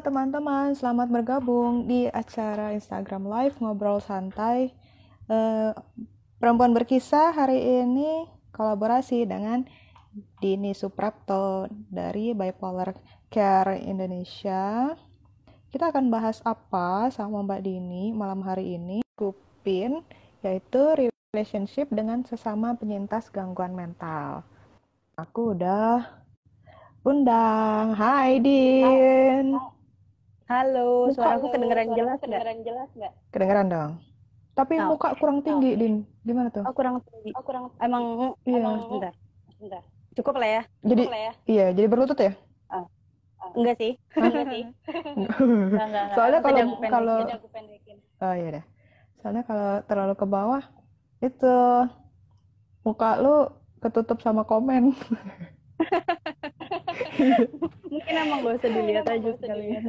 teman-teman, selamat bergabung di acara Instagram Live Ngobrol Santai. Eh, perempuan berkisah hari ini kolaborasi dengan Dini Suprapto dari Bipolar Care Indonesia. Kita akan bahas apa sama Mbak Dini malam hari ini? Kupin, yaitu relationship dengan sesama penyintas gangguan mental. Aku udah undang. Hai Din. Halo, suaraku Halo, kedengeran suaraku jelas nggak? kedengeran jelas nggak? Kedengeran dong. Tapi Oh. muka kurang tinggi, Din. Gimana tuh? Oh, kurang tinggi. Oh kurang Emang, Iya. emang bentar. bentar. Cukup lah ya? Jadi Boleh ya? iya, jadi berlutut ya? Enggak sih. Enggak sih. Enggak, enggak, enggak. Soalnya kalau kalau Jadi aku pendekin. oh iya deh. Soalnya kalau terlalu ke bawah itu muka lu ketutup sama komen. Mungkin emang gak usah dilihat aja sekalian.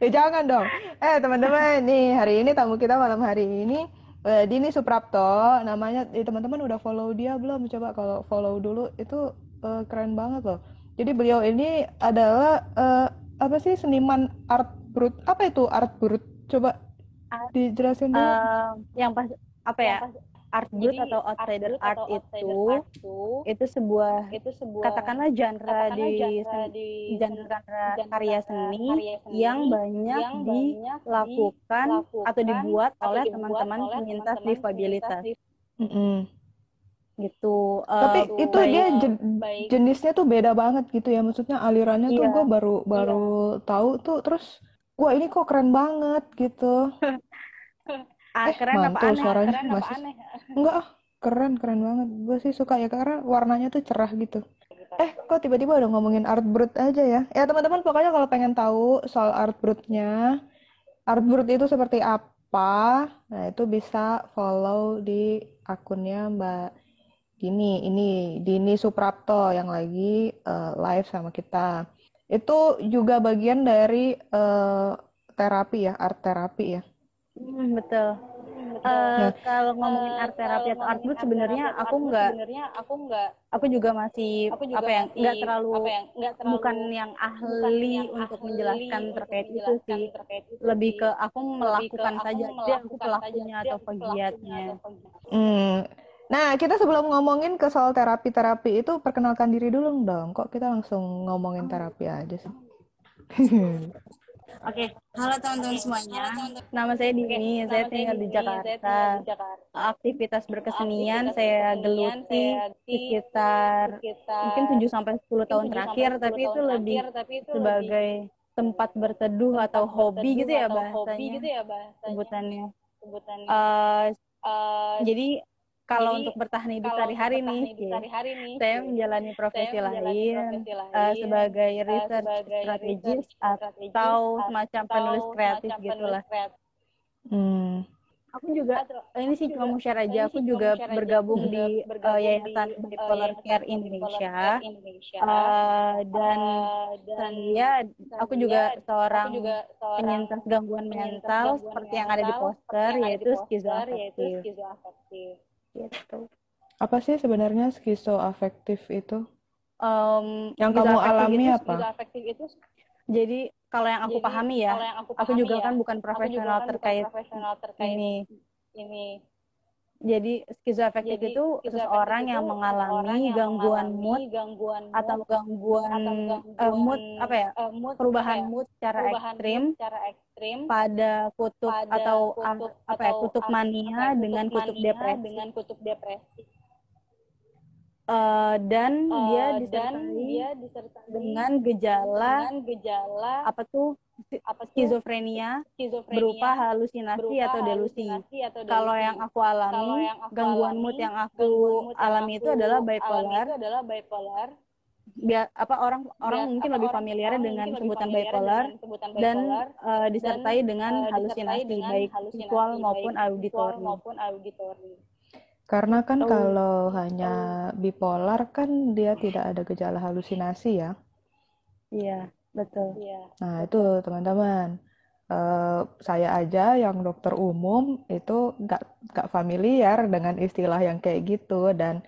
ya jangan dong. Eh teman-teman, nih hari ini tamu kita malam hari ini eh, Dini Suprapto, namanya eh, teman-teman udah follow dia belum? Coba kalau follow dulu itu eh, keren banget loh. Jadi beliau ini adalah eh, apa sih seniman art brut? Apa itu art brut? Coba Art- dijelasin dulu. Eh, yang pas apa ya? Yang pas- Art brut Jadi, atau outsider art atau outsider itu art itu itu sebuah itu sebuah katakanlah genre katakanlah di genre di genre genre karya seni karya seni yang banyak yang dilakukan atau dilakukan dibuat atau oleh teman-teman penyintas disabilitas penyintas Mm-mm. gitu. Tapi Eh, itu baik- dia jen- baik. jenisnya tuh beda banget gitu ya. Maksudnya alirannya tuh Iya. gue baru baru tahu tuh terus wah ini kok keren banget gitu. ah, eh, keren apa mantul aneh? suaranya Keren apa aneh? enggak ah, keren keren banget. Gue sih suka ya karena warnanya tuh cerah gitu. Eh, kok tiba-tiba udah ngomongin art brut aja ya? Ya teman-teman pokoknya kalau pengen tahu soal art brutnya, art brut itu seperti apa, nah itu bisa follow di akunnya Mbak Dini. Ini Dini Suprapto yang lagi eh, live sama kita. Itu juga bagian dari eh, terapi ya, art terapi ya. Hmm, betul. Hmm, Eh, betul. kalau ngomongin Eh, art therapy kalau atau art art sebenarnya aku nggak, sebenarnya aku nggak aku juga masih aku juga apa ya, masih nggak terlalu apa ya terlalu bukan yang bukan ahli yang untuk ahli menjelaskan untuk terkait itu menjelaskan sih. terkait itu Lebih sih. ke aku lebih ke melakukan aku saja, dia aku melakukan saja pelakunya atau pegiatnya. Hmm. Nah, kita sebelum ngomongin ke soal terapi-terapi itu perkenalkan diri dulu dong. Kok kita langsung ngomongin terapi aja sih? Oke, halo teman-teman semuanya. Nama saya Dini, saya Nama tinggal di Dini, saya tinggal Jakarta. di Jakarta. Aktivitas berkesenian Aktivitas saya geluti sekitar sekitar mungkin 7 sampai 10 tahun 7 sampai terakhir, 10 tapi itu lebih terakhir, tapi itu sebagai tempat berteduh atau tempat hobi gitu ya atau hobi bahasanya gitu ya bahasanya sebutannya. sebutannya. Eh, Eh, jadi kalau jadi, untuk bertahan hidup kalau sehari-hari nih, ya, sehari-hari nih, saya ya, menjalani profesi saya menjalani lain profesi eh, lain, sebagai eh, research sebagai research strategist atau semacam atau penulis kreatif semacam gitulah. Hmm. Aku juga ini sih cuma mau share aja, Ini aku sih juga cuma mau share aja, bergabung aku di juga eh, bergabung Yayasan di, eh, Bipolar Yayasan Care Bipolar Indonesia. Care Indonesia. Eh, dan Eh, dan saya aku juga seorang aku juga seorang penyintas gangguan mental seperti yang ada di poster yaitu poster, yaitu skizoafektif skizoafektif. Gitu. Apa sih sebenarnya skizoafektif itu? Em, Yang kamu alami itu- apa? Skizoafektif itu Jadi kalau yang aku jadi, pahami ya, yang aku, aku pahami juga ya, kan bukan aku juga profesional kan bukan terkait profesional terkait ini. ini. Jadi skizoafektif Jadi itu seseorang itu yang mengalami yang gangguan mengalami mood gangguan mood atau gangguan, atau eh, gangguan mood apa ya? eh, mood Perubahan ya? mood secara perubahan ekstrim mood secara ekstrim pada kutub pada atau kutub apa ya? atau Kutub ah, mania apa ya, dengan kutub mania depresi. dengan kutub depresi Eh, dan Eh, dia dan dia disertai dengan gejala dengan gejala apa tuh apa skizofrenia skizofrenia berupa halusinasi berupa atau delusi. halusinasi atau Kalau yang aku alami, Kalau yang aku gangguan alami, mood yang aku gangguan mood yang alami itu aku adalah alami bipolar. itu adalah bipolar Biar apa orang orang Biar- mungkin lebih familiar dengan sebutan bipolar dengan sebutan dan bipolar eh, disertai dan, dengan eh, halusinasi dengan baik halusinasi, visual auditori. maupun auditori. Karena kan Oh. kalau hanya bipolar kan dia tidak ada gejala halusinasi ya. Iya, betul. Iya. Nah, itu teman-teman. Eh, saya aja yang dokter umum itu nggak nggak familiar dengan istilah yang kayak gitu dan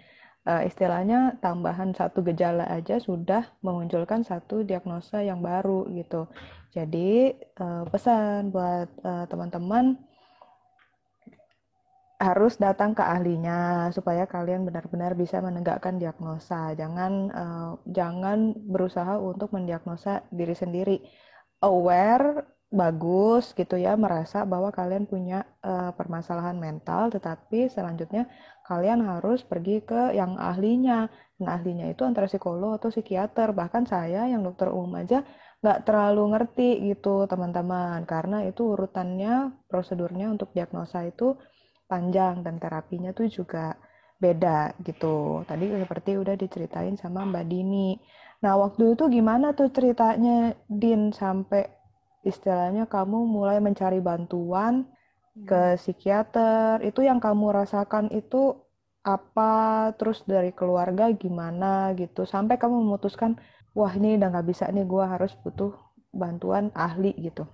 uh, istilahnya tambahan satu gejala aja sudah memunculkan satu diagnosa yang baru gitu. Jadi uh, pesan buat uh, teman-teman harus datang ke ahlinya supaya kalian benar-benar bisa menegakkan diagnosa. Jangan uh, jangan berusaha untuk mendiagnosa diri sendiri. Aware bagus gitu ya merasa bahwa kalian punya uh, permasalahan mental tetapi selanjutnya kalian harus pergi ke yang ahlinya nah ahlinya itu antara psikolog atau psikiater bahkan saya yang dokter umum aja nggak terlalu ngerti gitu teman-teman karena itu urutannya prosedurnya untuk diagnosa itu panjang dan terapinya tuh juga beda gitu tadi seperti udah diceritain sama Mbak Dini nah waktu itu gimana tuh ceritanya Din sampai istilahnya kamu mulai mencari bantuan hmm. ke psikiater itu yang kamu rasakan itu apa terus dari keluarga gimana gitu sampai kamu memutuskan wah ini udah nggak bisa nih gue harus butuh bantuan ahli gitu.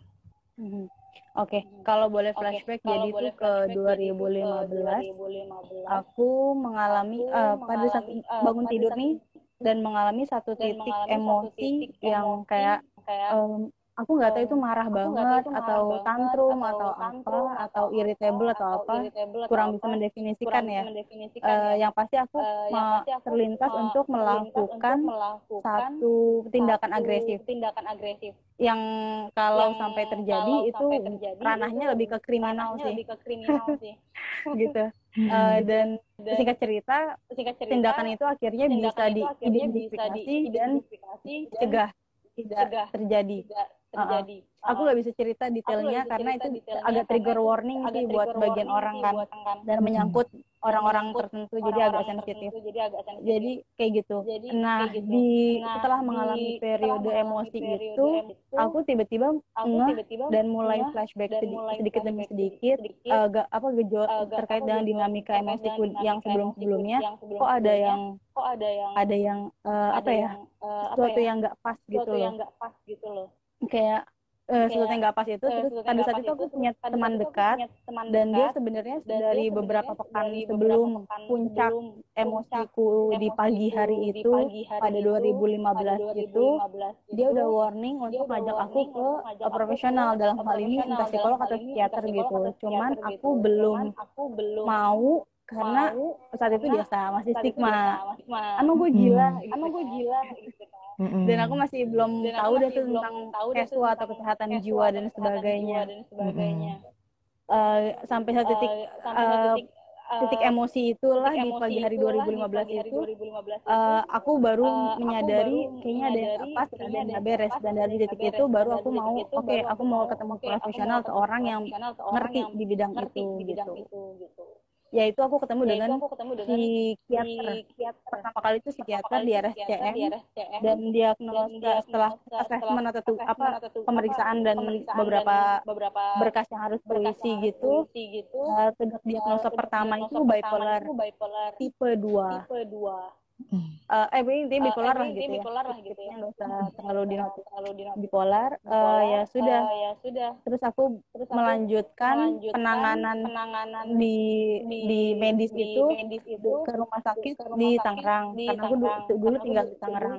Hmm. Oke, okay. kalau boleh flashback okay. jadi itu ke 2015, 2015 aku mengalami aku uh, pada saat uh, bangun tidur nih dan mengalami satu titik mengalami emosi satu titik yang kayak kayak um, aku nggak tahu itu marah banget itu marah atau banget, tantrum atau, atau apa atau irritable atau, atau apa irritable kurang bisa mendefinisikan kurang ya, mendefinisikan uh, ya. yang pasti aku, uh, yang pasti aku terlintas untuk melakukan, untuk melakukan satu tindakan satu agresif. tindakan agresif. Yang kalau yang sampai terjadi kalau itu sampai terjadi, ranahnya itu lebih ke kriminal sih. lebih ke kriminal sih. Gitu. Uh, dan, dan singkat cerita singkat cerita tindakan itu akhirnya tindakan bisa diidentifikasi dan dicegah tidak terjadi. tidak terjadi. Uh -uh. Aku nggak bisa cerita detailnya karena itu detailnya agak trigger warning sih buat bagian orang kan. kan dan menyangkut orang-orang tertentu orang jadi agak sensitif. Jadi agak sensitif. Jadi kayak gitu. Jadi, nah, kayak gitu. di nah, setelah mengalami di, periode setelah emosi periode itu, itu, aku tiba-tiba ngeh dan mulai flashback dan sedikit, mulai sedikit demi sedikit, sedikit uh, gak, apa gejolak uh, terkait dengan dinamika emosi yang sebelum-sebelumnya kok ada yang kok ada yang ada yang uh, apa ya? Sesuatu ya? yang nggak pas gitu loh. yang nggak pas gitu loh kayak uh, sesuatu yang gak pas itu uh, terus pada saat itu aku punya teman dekat teman dan dia sebenarnya dari beberapa pekan sebelum puncak emosiku di pagi hari itu pada 2015 itu dia udah warning untuk ngajak aku ke profesional dalam hal ini entah psikolog atau psikiater gitu. cuman aku belum mau karena saat itu biasa masih stigma. anu gue gila anu gue gila gitu Mm-hmm. Dan aku masih belum dan tahu deh tentang tahu kesua atau kesehatan jiwa dan sebagainya. Dan sebagainya. Mm-hmm. Uh, sampai satu titik, uh, sampai satu titik uh, titik emosi itulah titik di pagi hari 2015 hari itu, 2015 uh, aku baru uh, menyadari aku baru kayaknya ada yang apa ada yang beres dan dari titik itu baru aku mau oke okay, aku mau ketemu profesional atau orang yang ngerti di bidang itu gitu ya itu aku ketemu ya dengan aku ketemu dengan psikiater. psikiater. Pertama kali itu psikiater di RSCM, di RSCM dan diagnosa setelah assessment atau apa pemeriksaan dan beberapa beberapa berkas yang harus berisi gitu. gitu. Uh, diagnosa pertama itu bipolar, tipe 2. Tipe 2 Uh, eh ini bipolar lah gitu ya. Bipolar lah gitu ya. Nggak usah terlalu di terlalu di bipolar. Uh, ya sudah. Uh, ya sudah. Terus aku terus melanjutkan, melanjutkan penanganan penanganan di di, di medis di itu medis itu ke rumah sakit ke rumah di Tangerang. Di Karena aku dulu, dulu tinggal di Tangerang.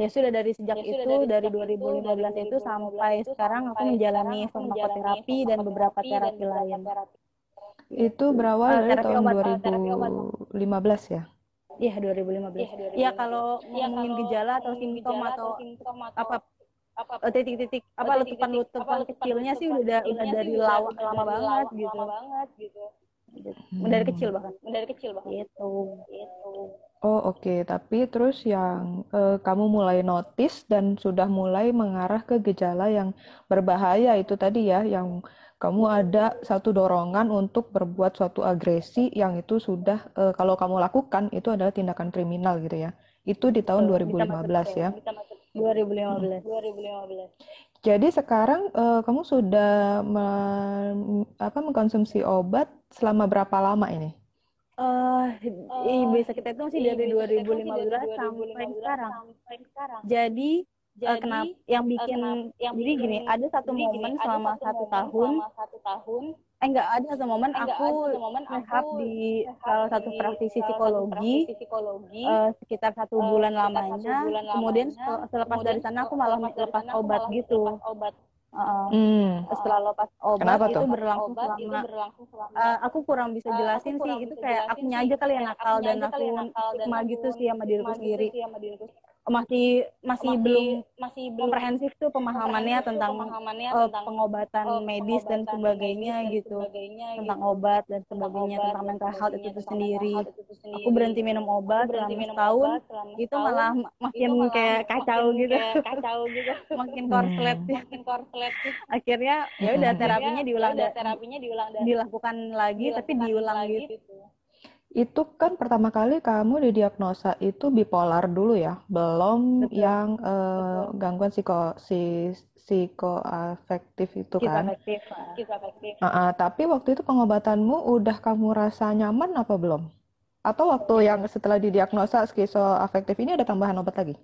Ya sudah dari sejak ya itu dari, dari 2015 itu sampai sekarang aku menjalani farmakoterapi dan beberapa terapi lain. Itu berawal dari tahun 2015 ya? Iya 2015. Iya ya, kalau ya, ngomongin gejala atau simptom atau, simptom atau apa apa eh, titik-titik apa letupan-letupan kecilnya sih udah udah dari lama, lama banget gitu. Lama banget gitu. Hmm. Dari kecil bahkan. Dari kecil bahkan. Gitu. Gitu. Oh oke, okay. tapi terus yang uh, kamu mulai notice dan sudah mulai mengarah ke gejala yang berbahaya itu tadi ya, yang kamu ada satu dorongan untuk berbuat suatu agresi yang itu sudah uh, kalau kamu lakukan itu adalah tindakan kriminal gitu ya. Itu di tahun 2015 ya. 2015. 2015. Jadi sekarang uh, kamu sudah me, apa mengkonsumsi obat selama berapa lama ini? Uh, uh, bisa kita itu masih dari 2015, 2015 sampai sekarang. Sampai sekarang. Jadi jadi uh, kenapa? Yang bikin uh, kenapa, yang jadi gini ada satu momen gini, selama satu tahun. selama satu tahun. Eh enggak ada satu momen Enggak aku ada satu momen rehab aku di rehab salah satu di praktisi psikologi. praktisi psikologi. Eh, sekitar satu eh, bulan sekitar lamanya. satu bulan kemudian lamanya. sel- selepas Kemudian dari sana aku malah dari lepas aku obat malah gitu. obat. Heeh. Hmm. setelah lepas obat Kenapa itu tuh? berlangsung obat itu selama berlangsung selama Eh, aku kurang bisa Eh, jelasin aku kurang sih. itu kayak sih, aja kali yang nakal dan aja aku stigma aku gitu sih sama diriku gitu sendiri sih sama diriku masih masih belum masih belum komprehensif tuh pemahamannya tentang pemahamannya eh, tentang pengobatan eh, medis dan pengobatan sebagainya medis dan gitu. sebagainya tentang gitu. obat dan sebagainya obat tentang dan mental health itu sendiri. itu sendiri. aku berhenti minum obat berhenti selama minum setahun. obat selama itu malah itu makin malah kayak kacau makin gitu. kayak kacau gitu. Makin korslet. Makin korslet. Sih akhirnya ya udah terapinya diulang ya udah da- terapinya diulang dan dilakukan lagi tapi diulang lagi gitu Itu kan pertama kali kamu didiagnosa itu bipolar dulu ya, belum Betul. yang eh, gangguan psiko si psikoafektif itu kan. efektif Ah, ah, tapi waktu itu pengobatanmu udah kamu rasa nyaman apa belum? Atau waktu yang setelah didiagnosa skizoafektif ini ada tambahan obat lagi?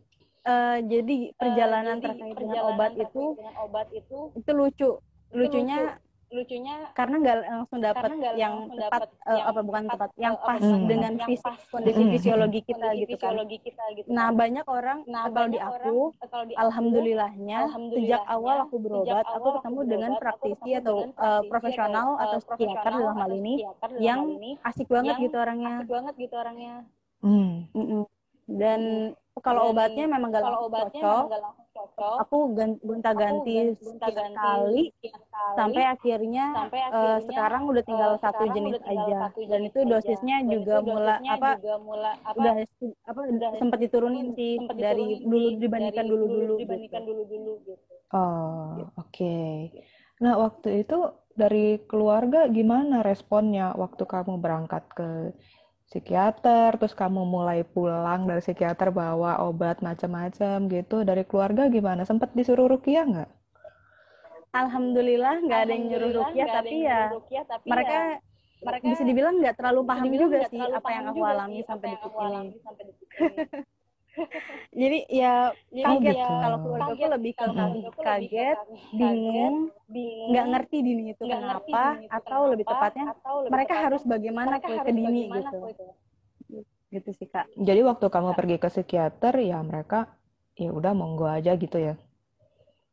Eh, jadi perjalanan Eh, jadi terkait dengan perjalanan obat terkait itu dengan obat itu itu lucu lucunya lucunya karena nggak langsung dapat yang tepat eh, yang apa bukan tepat, tepat yang eh, pas bukan dengan yang fisik pas kondisi dengan fisiologi kita kondisi gitu kan. fisiologi kita gitu nah kan. banyak orang Nah, eh, kalau di banyak aku orang, eh, kalau di aku, alhamdulillahnya sejak awal aku berobat awal aku ketemu berobat, dengan aku praktisi atau eh, profesional atau, atau eh, psikiater dalam hal ini yang asik banget yang gitu orangnya. asik banget gitu orangnya. Hmm. Dan kalau Dan obatnya memang gak kalau langsung obatnya cocok cocok aku gan- gonta-ganti sekian kali sampai akhirnya sampai eh, akhirnya sekarang udah tinggal eh, satu sekarang jenis udah tinggal aja satu dan jenis itu aja. dosisnya Dan juga itu mulai dosisnya apa juga mulai apa udah apa udah sempat diturunin sih sempat dari diturunin dulu sih, dibandingkan dari dulu dulu dibandingkan dulu dulu gitu. Oh, oke. Nah, waktu itu dari keluarga gimana responnya waktu kamu berangkat ke psikiater, terus kamu mulai pulang dari psikiater bawa obat macam-macam gitu. Dari keluarga gimana? Sempat disuruh rukiah nggak? alhamdulillah nggak ada yang nyuruh rukiah tapi ya rukiah, tapi mereka ya mereka bisa dibilang nggak terlalu paham juga sih apa yang aku alami sampai apa yang detik aku ini jadi ya kaget gitu. kalau keluarga kaget, lebih ke ke kaget kaget, bingung bingung, nggak ngerti dini itu ngerti kenapa dini itu atau lebih kenapa, tepatnya atau lebih mereka tepatnya, harus bagaimana mereka ke, harus ke dini bagaimana gitu ke- gitu sih kak Jadi waktu kamu pergi ke psikiater, ya mereka ya udah monggo aja gitu ya.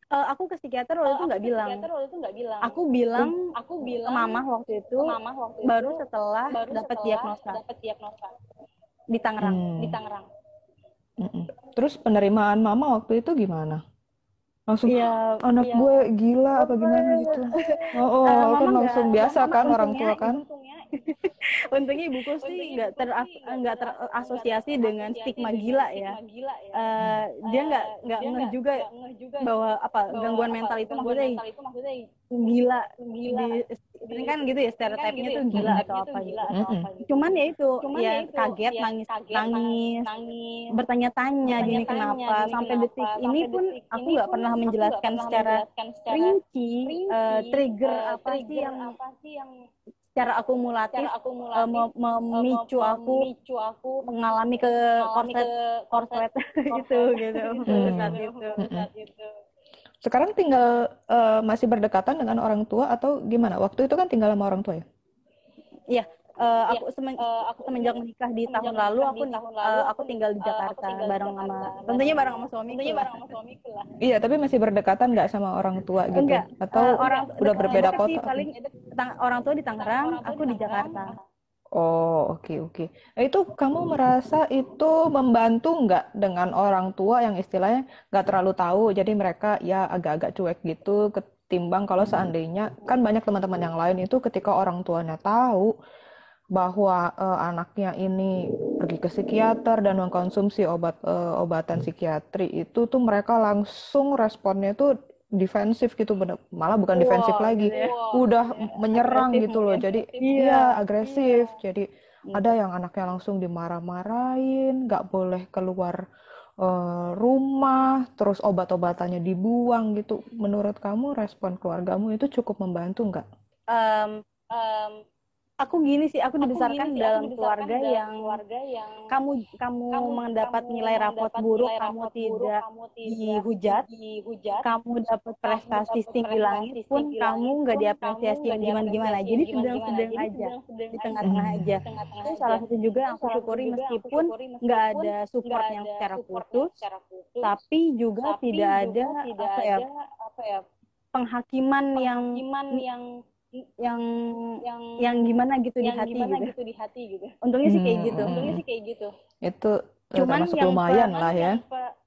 Eh, aku ke psikiater waktu itu Aku nggak ke bilang psikiater waktu itu nggak bilang. aku bilang aku ke bilang mama waktu itu ke mama waktu itu baru setelah baru dapat diagnosa dapat diagnosa di Tangerang Hmm. di Tangerang. Mm-mm. Terus penerimaan mama waktu itu gimana? Langsung Iya, anak iya. gue gila apa gimana gitu. Oh, oh, Eh, kan langsung nggak- biasa kan orang tua kan? Untungnya untungnya ibuku sih nggak ter nggak nggak ter- terasosiasi dengan stigma gila ya gila ya. Eh, dia Eh, nggak ngeh nggak- juga ngeh juga bahwa apa bahwa gangguan apa, mental itu gangguan maksudnya mental itu maksudnya gila gila. di, sering kan gitu ya stereotipnya tuh gila atau tuh apa gila gitu. atau Mm-mm. apa gitu. cuman ya itu Cuman ya ya itu, kaget ya nangis kaget, nangis nangis, bertanya-tanya gini kenapa? sampai detik ini pun aku ini nggak pernah menjelaskan secara rinci eh, trigger eh, apa sih yang apa sih yang secara akumulatif secara eh, akumulatif memicu mem- aku memicu aku mengalami ke korset korset gitu gitu. Sekarang tinggal eh, masih berdekatan dengan orang tua atau gimana? Waktu itu kan tinggal sama orang tua ya? Iya, eh, aku semen- Eh, aku semenjak menikah di semenjak tahun lalu aku di tahun lalu, aku tinggal di Jakarta tinggal di bareng Jakarta, sama bareng- tentunya bareng sama suamiku tentunya bareng sama suamiku lah. Iya, tapi masih berdekatan nggak sama orang tua gitu? Enggak, Atau eh, orang udah berbeda sih, kota? paling orang tua di Tangerang, Orang tua aku di Tangerang, Jakarta. Oh, oke oke. Nah, itu kamu merasa itu membantu nggak dengan orang tua yang istilahnya nggak terlalu tahu, jadi mereka ya agak-agak cuek gitu, ketimbang kalau seandainya kan banyak teman-teman yang lain itu ketika orang tuanya tahu bahwa eh, anaknya ini pergi ke psikiater dan mengkonsumsi obat eh, obatan psikiatri itu tuh mereka langsung responnya itu defensif gitu, bener- malah bukan defensif Wow, lagi, gitu ya. udah menyerang Agresif gitu loh. Jadi Iya, iya agresif. Jadi Hmm. ada yang anaknya langsung dimarah-marahin, nggak boleh keluar eh, rumah, terus obat-obatannya dibuang gitu. Menurut kamu respon keluargamu itu cukup membantu nggak? Em, Em, aku gini sih aku dibesarkan sih, dalam aku dibesarkan keluarga dalam yang keluarga yang kamu kamu kamu mendapat kamu nilai rapot buruk nilai kamu rapot tidak kamu tidak dihujat dihujat kamu dapat prestasi tinggi langit pun kamu nggak diapresiasi yang gimana gimana jadi sedang-sedang Jadi aja di aja. tengah-tengah Hmm. aja Di tengah-tengah itu aja. salah satu juga yang aku syukuri meskipun nggak ada support yang secara khusus tapi juga tidak ada apa ya ada apa ya penghakiman yang yang yang yang yang gimana gitu di yang hati gimana gitu gitu di hati gitu. untungnya sih kayak Hmm, gitu hmm. Untungnya sih kayak gitu. Itu eh, Cuman yang lumayan per- lah ya.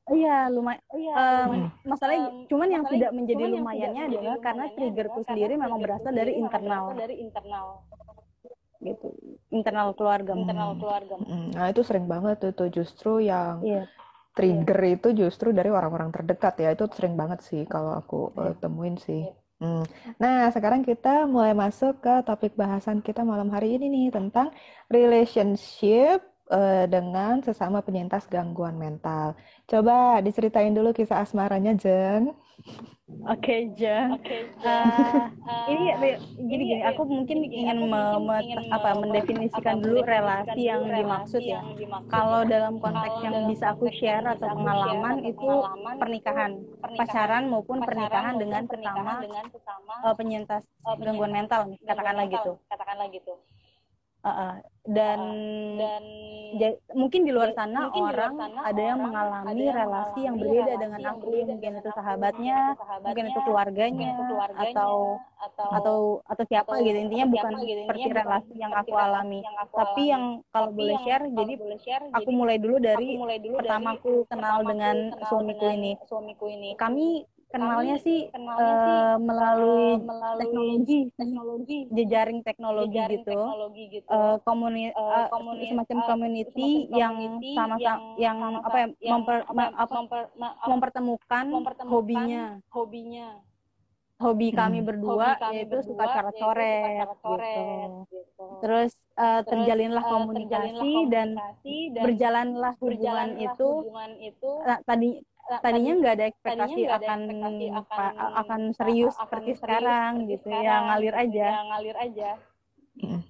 Iya lumayan Iya, Em, lumayan. masalahnya Em, cuman yang tidak menjadi cuman yang lumayannya tidak adalah karena triggerku adalah sendiri karena memang berasal dari internal berasal dari internal gitu internal keluarga internal Hmm. keluarga. Mm, Nah, itu sering banget tuh, tuh justru yang iya trigger itu justru dari orang-orang terdekat ya. Itu sering banget sih kalau aku eh, temuin sih. Hmm. Nah, sekarang kita mulai masuk ke topik bahasan kita malam hari ini nih tentang relationship eh, dengan sesama penyintas gangguan mental. Coba diceritain dulu kisah asmaranya, Jen. Oke Oke. Eh, Eh, ini gini. gini aku mungkin gini, ingin aku me- ingin apa me- mendefinisikan apa, dulu relasi yang dimaksud ya. yang dimaksud kalau ya. dalam konteks Kalau yang dalam bisa aku share atau pengalaman share itu pengalaman pernikahan. pernikahan, pacaran maupun pacaran pernikahan dengan pernikahan sesama dengan sesama eh, penyintas gangguan mental gangguan katakanlah mental, gitu. Katakanlah gitu. Eh. dan Dan Ja- mungkin di luar sana mungkin di luar orang sana ada yang orang mengalami ada yang relasi yang berbeda relasi dengan yang aku berbeda mungkin dengan itu sahabatnya mungkin itu keluarganya mungkin itu keluarganya, atau atau atau atau siapa atau- gitu intinya atau bukan siapa gitu. seperti bukan relasi yang aku alami yang aku tapi alami. yang kalau Tapi boleh yang share jadi boleh share, aku mulai dulu dari aku mulai dulu pertama dari aku kenal pertama dengan kenal suamiku dengan ini suamiku ini. kami kenalnya Kami sih kenalnya sih, eh, melalui melalui teknologi teknologi jejaring teknologi jejaring gitu teknologi gitu. eh, community Eh, community- semacam eh, community semacam yang sama-sama yang yang apa ya yang memper, apa, ma- apa, memper- mempertemukan, mempertemukan hobinya hobinya hobi Hmm. kami berdua hobi kami yaitu berdua, suka coret-coret suka coret-coret, gitu. gitu. Terus eh, Terus, terjalinlah komunikasi terjalinlah dan komunikasi dan berjalanlah hubungan berjalanlah itu hubungan itu eh, tadi tadinya tadi- nggak ada ekspektasi ada akan ekspektasi pa- akan akan serius akan seperti serius sekarang seperti gitu ya sekarang, ngalir gitu, aja ya ngalir aja Mm.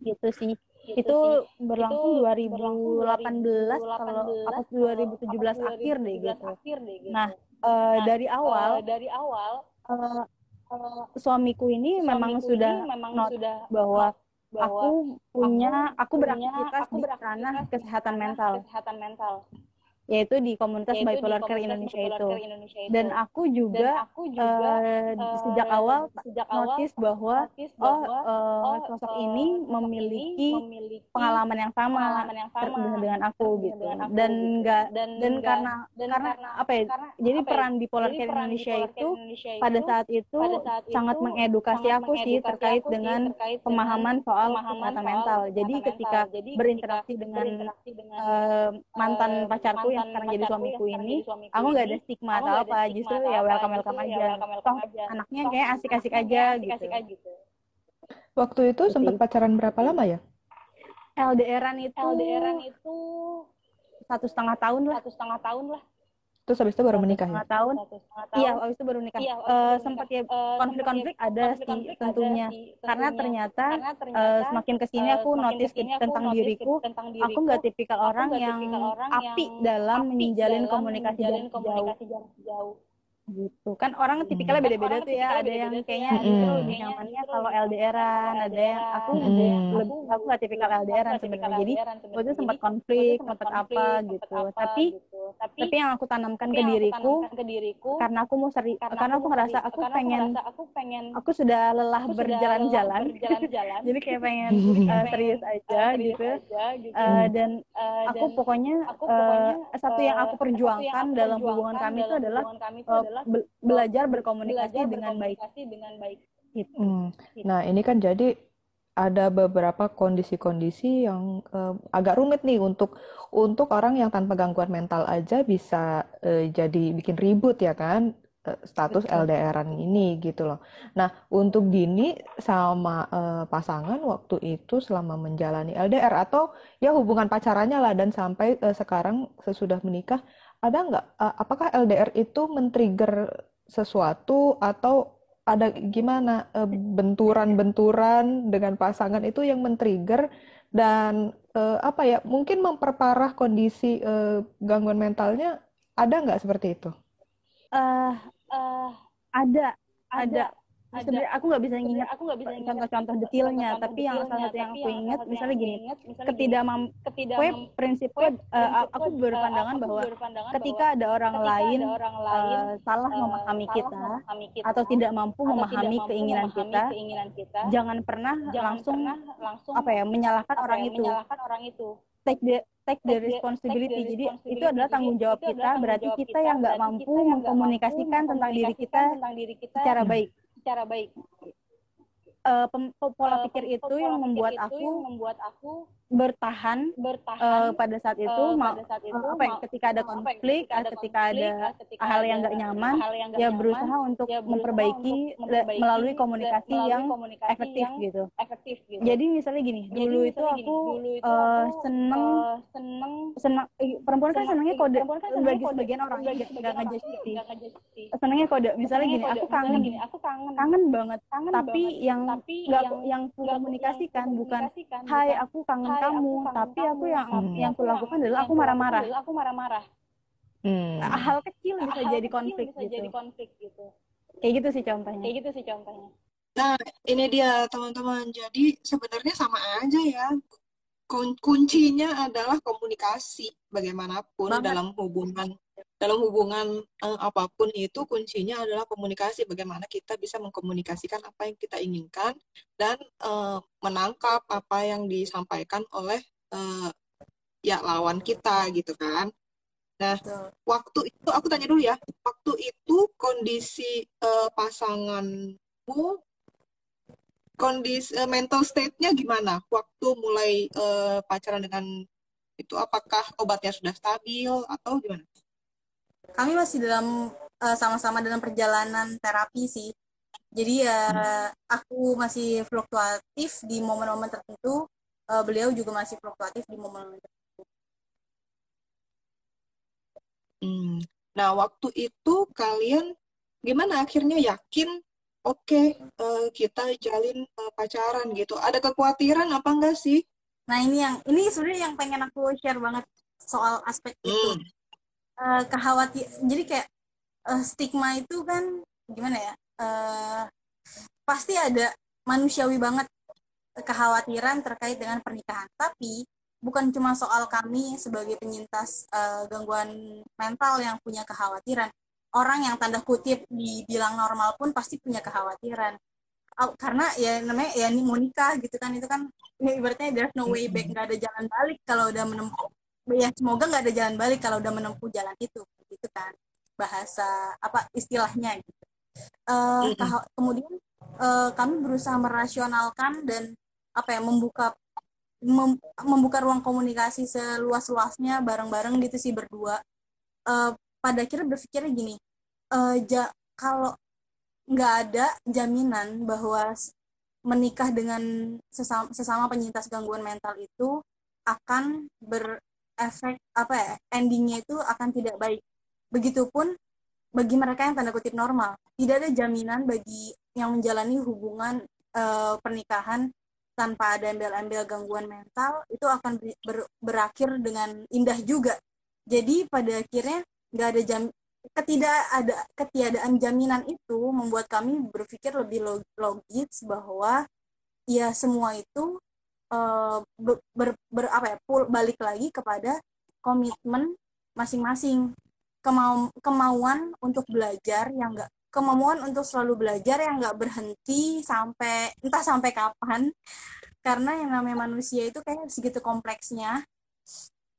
gitu sih gitu itu sih. berlangsung Itu 2018 kalau 2018 apa kalau 2017 apa, akhir deh 2017 gitu akhir deh gitu. Nah, eh, Nah, dari awal Eh, dari awal eh, eh, suamiku ini memang suamiku sudah ini memang not sudah bahwa bahwa aku punya aku punya- beraktivitas aku di ranah kesehatan mental kesehatan mental yaitu di komunitas yaitu di bipolar care komunitas Indonesia Bipolar itu Care Indonesia itu. dan aku dan juga aku juga eh, sejak awal sejak awal notice bahwa notice oh bahwa eh, oh, sosok eh, ini memiliki memiliki pengalaman yang sama pengalaman yang sama dengan, dengan aku dengan gitu aku dan gitu. enggak dan dan enggak- karena dan karena apa ya karena jadi apa ya, peran bipolar care Indonesia Care itu Indonesia pada itu saat itu pada saat sangat itu mengedukasi sangat aku sih mengedukasi terkait aku sih dengan terkait pemahaman dengan soal kesehatan mental. Jadi ketika berinteraksi dengan dengan mantan pacarku yang mantan sekarang jadi suamiku ini, aku nggak ada stigma atau apa, justru ya atau welcome welcome ya aja. welcome welcome Toh aja. anaknya kayak asik-asik aja gitu. aja gitu. Waktu itu sempat pacaran berapa lama ya? LDRan itu LDRan itu satu setengah tahun lah, satu setengah tahun lah. Terus habis itu baru menikah ya? tahun. Iya, habis itu baru nikah. Iya, Eh, itu sempat menikah. ya Eh, konflik-konflik sempat ya ada sih konflik-konflik ada tentunya. sih, Karena tentunya. ternyata Karena eh, ternyata semakin ke sini eh, aku semakin notice ke sini aku tentang notice diriku, tentang aku diriku, nggak tipikal aku orang nggak yang tipikal orang api yang dalam api menjalin dalam komunikasi menjalin jarak jauh komunikasi jarak jauh. gitu kan orang tipikalnya Hmm. beda-beda Orang tuh ya tipikalnya ada yang beda-beda tuh kayaknya ya, ada yang lebih nyamannya kalau LDRan ada yang aku Hmm. lebih aku nggak tipikal LDRan sebenarnya jadi waktu itu sempat konflik itu sempat konflik, apa gitu tapi gitu. tapi tapi yang aku tanamkan ke yang aku diriku tanamkan ke diriku karena aku mau seri karena aku mau ngerasa seri- aku karena pengen aku pengen aku sudah lelah aku sudah berjalan-jalan lelah berjalan-jalan jadi kayak pengen eh, kayak serius pengen, aja eh, serius gitu aja, gitu. Eh, dan Eh, aku dan pokoknya aku eh, pokoknya satu yang eh, aku satu yang perjuangkan aku dalam perjuangkan hubungan kami itu dalam adalah kami itu eh, adalah be- belajar berkomunikasi belajar dengan baik berkomunikasi dengan baik. gitu. Hmm. Nah, ini kan jadi ada beberapa kondisi-kondisi yang eh, agak rumit nih untuk untuk orang yang tanpa gangguan mental aja bisa eh, jadi bikin ribut ya kan eh, status. LDRan ini gitu loh. Nah, untuk Dini sama eh, pasangan waktu itu selama menjalani LDR atau ya hubungan pacarannya lah dan sampai eh, sekarang sesudah menikah ada nggak eh, apakah LDR itu men-trigger sesuatu atau ada gimana uh, benturan-benturan dengan pasangan itu yang men-trigger dan uh, apa ya mungkin memperparah kondisi uh, gangguan mentalnya ada nggak seperti itu? Uh, uh, ada, ada, sebenarnya aku nggak bisa ingat aku nggak bisa contoh-contoh detailnya tapi yang salah satu yang aku ingat misalnya gini ketidak mam ketidak prinsipnya uh, aku berpandangan bahwa ketika ada orang lain uh, salah memahami kita atau tidak mampu memahami keinginan kita jangan pernah langsung langsung apa ya menyalahkan orang itu. take the take the responsibility. Jadi itu adalah tanggung jawab kita. Berarti kita yang nggak mampu mengkomunikasikan tentang diri kita secara baik secara baik uh, pola pikir itu yang membuat aku membuat aku bertahan bertahan uh, pada saat itu uh, pada saat itu apa ya, ketika ada konflik ketika, ketika ada ketika hal yang nggak nyaman yang gak ya berusaha nyaman, untuk ya berusaha memperbaiki, untuk memperbaiki melalui komunikasi melalui yang komunikasi efektif yang gitu. efektif gitu. Jadi misalnya gini Jadi, dulu itu aku, dulu itu uh, seneng uh, seneng seneng perempuan kan senengnya kode kan bagi sebagian orang nggak ngajak sih senengnya kode misalnya gini aku kangen. Gini aku kangen. Kangen banget. Tapi yang nggak yang komunikasikan bukan hai aku kangen kamu tapi aku yang hmm. yang aku lakukan adalah aku marah-marah aku marah-marah hmm. hal kecil bisa hal jadi konflik bisa gitu. jadi konflik gitu kayak gitu sih contohnya kayak gitu sih contohnya nah ini dia teman-teman jadi sebenarnya sama aja ya kuncinya adalah komunikasi bagaimanapun Banget. dalam hubungan dalam hubungan eh, apa pun itu kuncinya adalah komunikasi bagaimana kita bisa mengkomunikasikan apa yang kita inginkan dan eh, menangkap apa yang disampaikan oleh eh, ya lawan kita gitu kan nah Betul. waktu itu aku tanya dulu ya waktu itu kondisi eh, pasanganmu kondisi eh, mental state-nya gimana waktu mulai eh, pacaran dengan itu apakah obatnya sudah stabil atau gimana? Kami masih dalam uh, sama-sama dalam perjalanan terapi sih. Jadi ya hmm. aku masih fluktuatif di momen-momen tertentu, uh, beliau juga masih fluktuatif di momen-momen tertentu. Hmm. Nah, waktu itu kalian gimana akhirnya yakin oke okay, uh, kita jalin uh, pacaran gitu. Ada kekhawatiran apa enggak sih? Nah, ini yang ini sebenarnya yang pengen aku share banget soal aspek hmm. itu uh, khawatir jadi kayak uh, stigma itu kan gimana ya uh, pasti ada manusiawi banget kekhawatiran terkait dengan pernikahan. Tapi bukan cuma soal kami sebagai penyintas uh, gangguan mental yang punya kekhawatiran. Orang yang tanda kutip dibilang normal pun pasti punya kekhawatiran. Karena ya namanya ya ini mau nikah gitu kan itu kan ya ibaratnya there's no way back nggak ada jalan balik kalau udah menempuh ya semoga nggak ada jalan balik kalau udah menempuh jalan itu gitu kan. Bahasa apa istilahnya gitu. Uh, kemudian uh, kami berusaha merasionalkan dan apa ya membuka mem, membuka ruang komunikasi seluas-luasnya bareng-bareng gitu sih berdua. Uh, pada akhirnya berpikirnya gini uh, ja, kalau nggak ada jaminan bahwa menikah dengan sesama, sesama penyintas gangguan mental itu akan ber, efek apa ya endingnya itu akan tidak baik. Begitupun bagi mereka yang tanda kutip normal. Tidak ada jaminan bagi yang menjalani hubungan uh, pernikahan tanpa ada embel-embel gangguan mental itu akan ber, berakhir dengan indah juga. Jadi pada akhirnya nggak ada jam ketidak ada ketiadaan jaminan itu membuat kami berpikir lebih logis bahwa ya semua itu uh, ber, ber, ber apa ya pull, balik lagi kepada komitmen masing-masing. Kemau kemauan untuk belajar yang enggak kemauan untuk selalu belajar yang enggak berhenti sampai entah sampai kapan. Karena yang namanya manusia itu kayak segitu kompleksnya.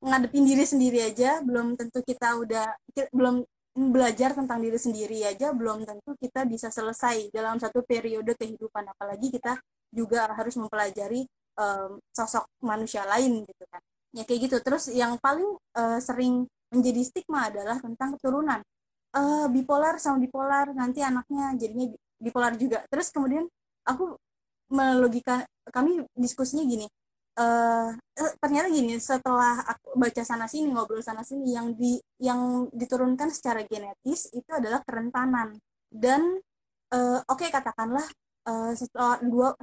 Ngadepin diri sendiri aja belum tentu kita udah belum belajar tentang diri sendiri aja belum tentu kita bisa selesai dalam satu periode kehidupan. Apalagi kita juga harus mempelajari um, sosok manusia lain gitu kan. Ya kayak gitu. Terus yang paling uh, sering menjadi stigma adalah tentang keturunan. Uh, bipolar sama bipolar nanti anaknya jadinya bipolar juga. Terus kemudian aku melogika kami diskusinya gini uh, ternyata gini setelah aku baca sana sini ngobrol sana sini yang di yang diturunkan secara genetis itu adalah kerentanan. Dan uh, oke okay, katakanlah uh, dua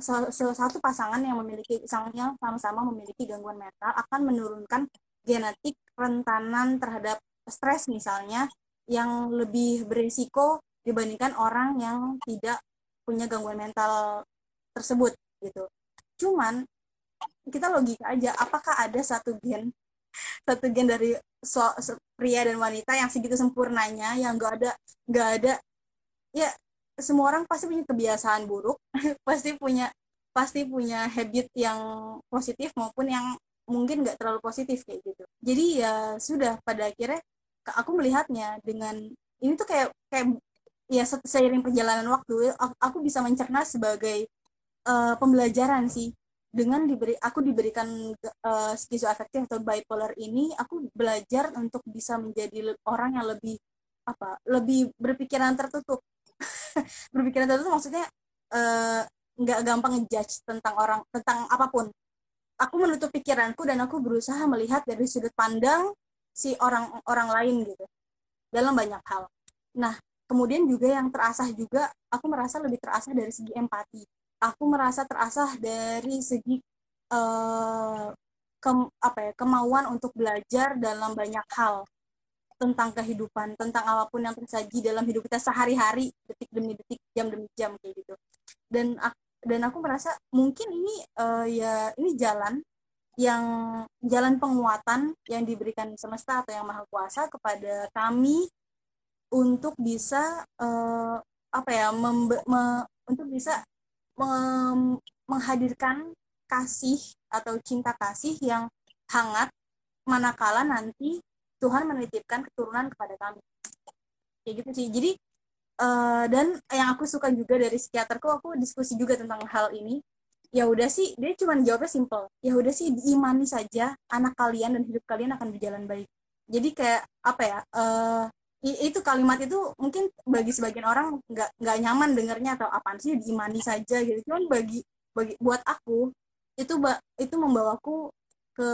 satu pasangan yang memiliki yang sama-sama memiliki gangguan mental akan menurunkan genetik rentanan terhadap stres misalnya yang lebih berisiko dibandingkan orang yang tidak punya gangguan mental tersebut gitu. Cuman kita logika aja apakah ada satu gen satu gen dari so, so, pria dan wanita yang segitu sempurnanya yang gak ada gak ada ya semua orang pasti punya kebiasaan buruk pasti punya pasti punya habit yang positif maupun yang mungkin nggak terlalu positif kayak gitu. Jadi ya sudah pada akhirnya aku melihatnya dengan ini tuh kayak kayak ya seiring perjalanan waktu aku bisa mencerna sebagai uh, pembelajaran sih. Dengan diberi aku diberikan uh, skizoafektif atau bipolar ini aku belajar untuk bisa menjadi orang yang lebih apa lebih berpikiran tertutup berpikiran tertutup maksudnya uh, nggak gampang ngejudge tentang orang tentang apa pun aku menutup pikiranku dan aku berusaha melihat dari sudut pandang si orang-orang lain gitu dalam banyak hal. Nah, kemudian juga yang terasah juga aku merasa lebih terasah dari segi empati. Aku merasa terasah dari segi uh, ke, apa ya, kemauan untuk belajar dalam banyak hal tentang kehidupan, tentang apa pun yang tersaji dalam hidup kita sehari-hari, detik demi detik, jam demi jam kayak gitu. Dan aku dan aku merasa mungkin ini uh, ya ini jalan yang jalan penguatan yang diberikan semesta atau yang maha kuasa kepada kami untuk bisa uh, apa ya me, untuk bisa mem, menghadirkan kasih atau cinta kasih yang hangat manakala nanti Tuhan menitipkan keturunan kepada kami. Kayak gitu sih. Jadi uh, dan yang aku suka juga dari psikiaterku aku diskusi juga tentang hal ini. Ya udah sih dia cuma jawabnya simple. Ya udah sih diimani saja anak kalian dan hidup kalian akan berjalan baik. Jadi kayak apa ya uh, itu kalimat itu mungkin bagi sebagian orang nggak nggak nyaman dengarnya atau apaan sih diimani saja gitu. Cuman bagi bagi buat aku itu itu membawaku ke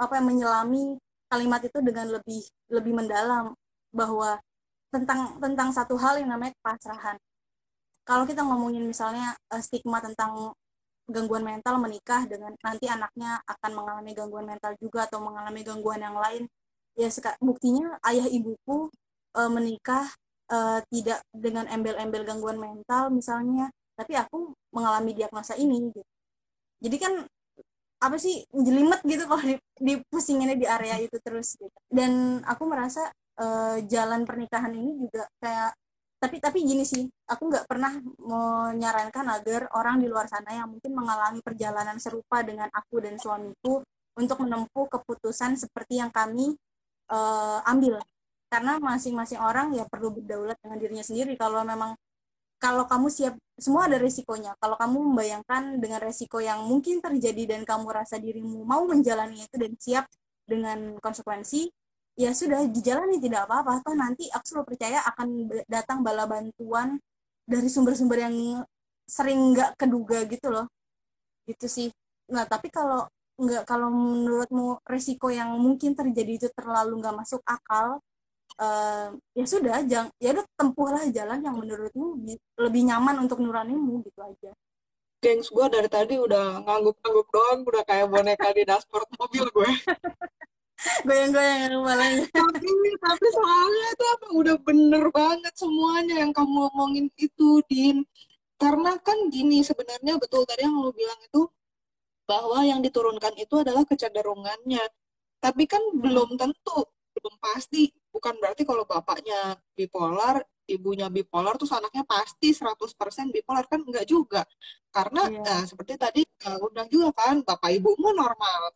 apa yang menyelami kalimat itu dengan lebih lebih mendalam bahwa tentang tentang satu hal yang namanya pasrahan. Kalau kita ngomongin misalnya uh, stigma tentang gangguan mental menikah dengan nanti anaknya akan mengalami gangguan mental juga atau mengalami gangguan yang lain, ya buktinya ayah ibuku uh, menikah uh, tidak dengan embel-embel gangguan mental misalnya, tapi aku mengalami diagnosa ini. Gitu. Jadi kan apa sih jelimet gitu kalau di, dipusinginnya di area itu terus gitu. Dan aku merasa uh, jalan pernikahan ini juga kayak tapi tapi gini sih aku nggak pernah menyarankan agar orang di luar sana yang mungkin mengalami perjalanan serupa dengan aku dan suamiku untuk menempuh keputusan seperti yang kami uh, ambil karena masing-masing orang ya perlu berdaulat dengan dirinya sendiri kalau memang kalau kamu siap semua ada resikonya. Kalau kamu membayangkan dengan resiko yang mungkin terjadi dan kamu rasa dirimu mau menjalani itu dan siap dengan konsekuensi ya sudah dijalani tidak apa-apa. Toh nanti aku selalu percaya akan datang bala bantuan dari sumber-sumber yang sering nggak keduga gitu loh. Gitu sih. Nggak tapi kalau nggak kalau menurutmu resiko yang mungkin terjadi itu terlalu nggak masuk akal uh, ya sudah jangan ya udah tempuhlah jalan yang menurutmu lebih nyaman untuk nuranimu gitu aja. Gengs gue dari tadi udah ngangguk-ngangguk doang udah kayak boneka di dashboard mobil gue. Goyang-goyang kepalanya tapi tapi soalnya itu apa udah bener banget semuanya yang kamu ngomongin itu din. Karena kan gini sebenarnya betul tadi yang lo bilang itu bahwa yang diturunkan itu adalah kecenderungannya. Tapi kan belum tentu belum pasti. Bukan berarti kalau bapaknya bipolar ibunya bipolar terus anaknya pasti 100% bipolar. Kan enggak juga. Karena yeah. nah, seperti tadi uh, undang juga kan bapak ibumu normal.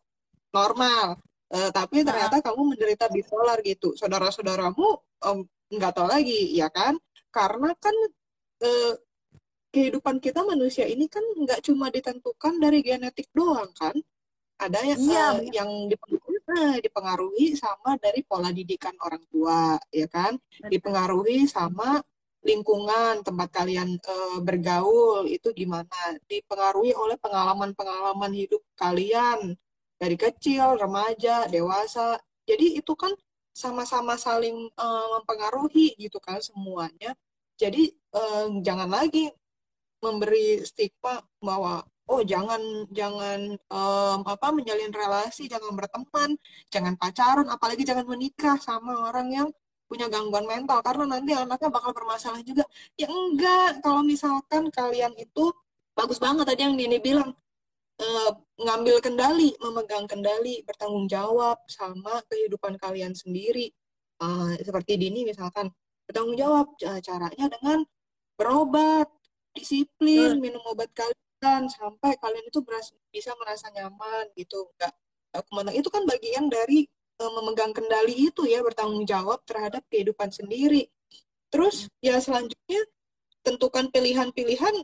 Normal. Uh, tapi ternyata nah. kamu menderita bipolar gitu. Saudara-saudaramu um, nggak tahu lagi ya kan? Karena kan uh, kehidupan kita manusia ini kan nggak cuma ditentukan dari genetik doang kan? Ada yang iya, uh, yang dipengaruhi, nah, dipengaruhi sama dari pola didikan orang tua ya kan dipengaruhi sama lingkungan tempat kalian uh, bergaul itu gimana dipengaruhi oleh pengalaman-pengalaman hidup kalian dari kecil, remaja, dewasa. Jadi itu kan sama-sama saling uh, mempengaruhi gitu kan semuanya. jadi eh, jangan lagi memberi stigma bahwa oh jangan jangan em, apa menjalin relasi jangan berteman jangan pacaran apalagi jangan menikah sama orang yang punya gangguan mental karena nanti anaknya bakal bermasalah juga. Ya enggak kalau misalkan kalian itu bagus banget tadi yang Dini bilang eh, ngambil kendali memegang kendali bertanggung jawab sama kehidupan kalian sendiri. Eh, seperti Dini misalkan bertanggung jawab eh, caranya dengan berobat disiplin minum obat kalian sampai kalian itu beras- bisa merasa nyaman gitu. Nggak ke mana. Itu kan bagian dari eh, memegang kendali itu ya bertanggung jawab terhadap kehidupan sendiri. Terus ya selanjutnya tentukan pilihan-pilihan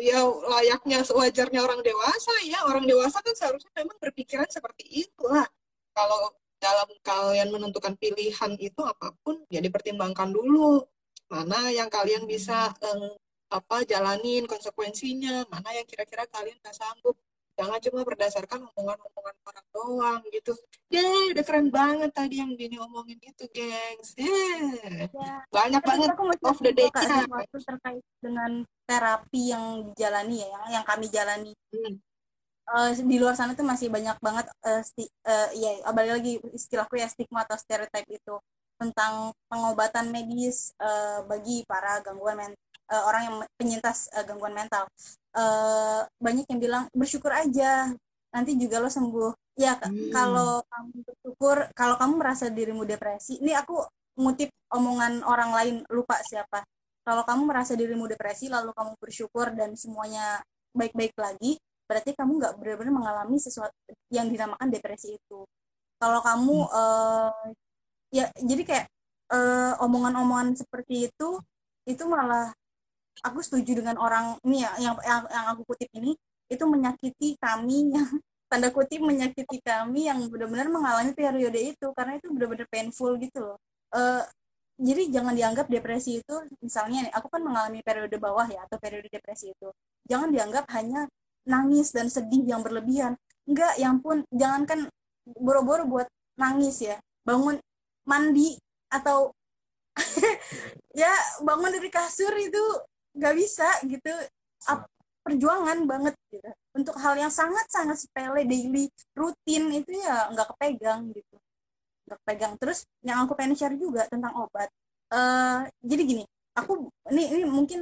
ya layaknya sewajarnya orang dewasa ya. Orang dewasa kan seharusnya memang berpikiran seperti itulah. Kalau dalam kalian menentukan pilihan itu apa pun ya dipertimbangkan dulu. Mana yang kalian bisa eh, apa jalanin konsekuensinya mana yang kira-kira kalian nggak sanggup jangan cuma berdasarkan omongan-omongan orang doang gitu Yeay, udah keren banget tadi yang Dini omongin itu gengs Yeay. Ya. banyak Tapi banget aku of the day-nya sesuatu terkait dengan terapi yang dijalani ya, yang, yang kami jalani. Hmm. Eh, di luar sana tuh masih banyak banget eh, sti- eh, ya balik lagi istilahku ya stigma atau stereotip itu tentang pengobatan medis eh, bagi para gangguan men eh, orang yang penyintas eh, gangguan mental. Eh, banyak yang bilang bersyukur aja nanti juga lo sembuh. Ya Hmm. kalau kamu bersyukur, kalau kamu merasa dirimu depresi, ini aku ngutip omongan orang lain lupa siapa. Kalau kamu merasa dirimu depresi lalu kamu bersyukur dan semuanya baik-baik lagi, berarti kamu nggak benar-benar mengalami sesuatu yang dinamakan depresi itu. Kalau kamu eh, ya jadi kayak omongan-omongan seperti itu itu malah aku setuju dengan orang ini ya yang yang, yang aku kutip ini. Itu menyakiti kami yang tanda kutip menyakiti kami yang benar-benar mengalami periode itu. Karena itu benar-benar painful gitu loh. Eh, jadi jangan dianggap depresi itu misalnya aku kan mengalami periode bawah ya atau periode depresi itu. Jangan dianggap hanya nangis dan sedih yang berlebihan. Enggak yang pun jangankan boro-boro buat nangis ya. Bangun mandi atau ya bangun dari kasur itu nggak bisa gitu. Ap- perjuangan banget gitu. Untuk hal yang sangat-sangat sepele daily rutin itu ya nggak kepegang gitu. Nggak kepegang. Terus yang aku pengen share juga tentang obat. Eh jadi gini aku ini ini mungkin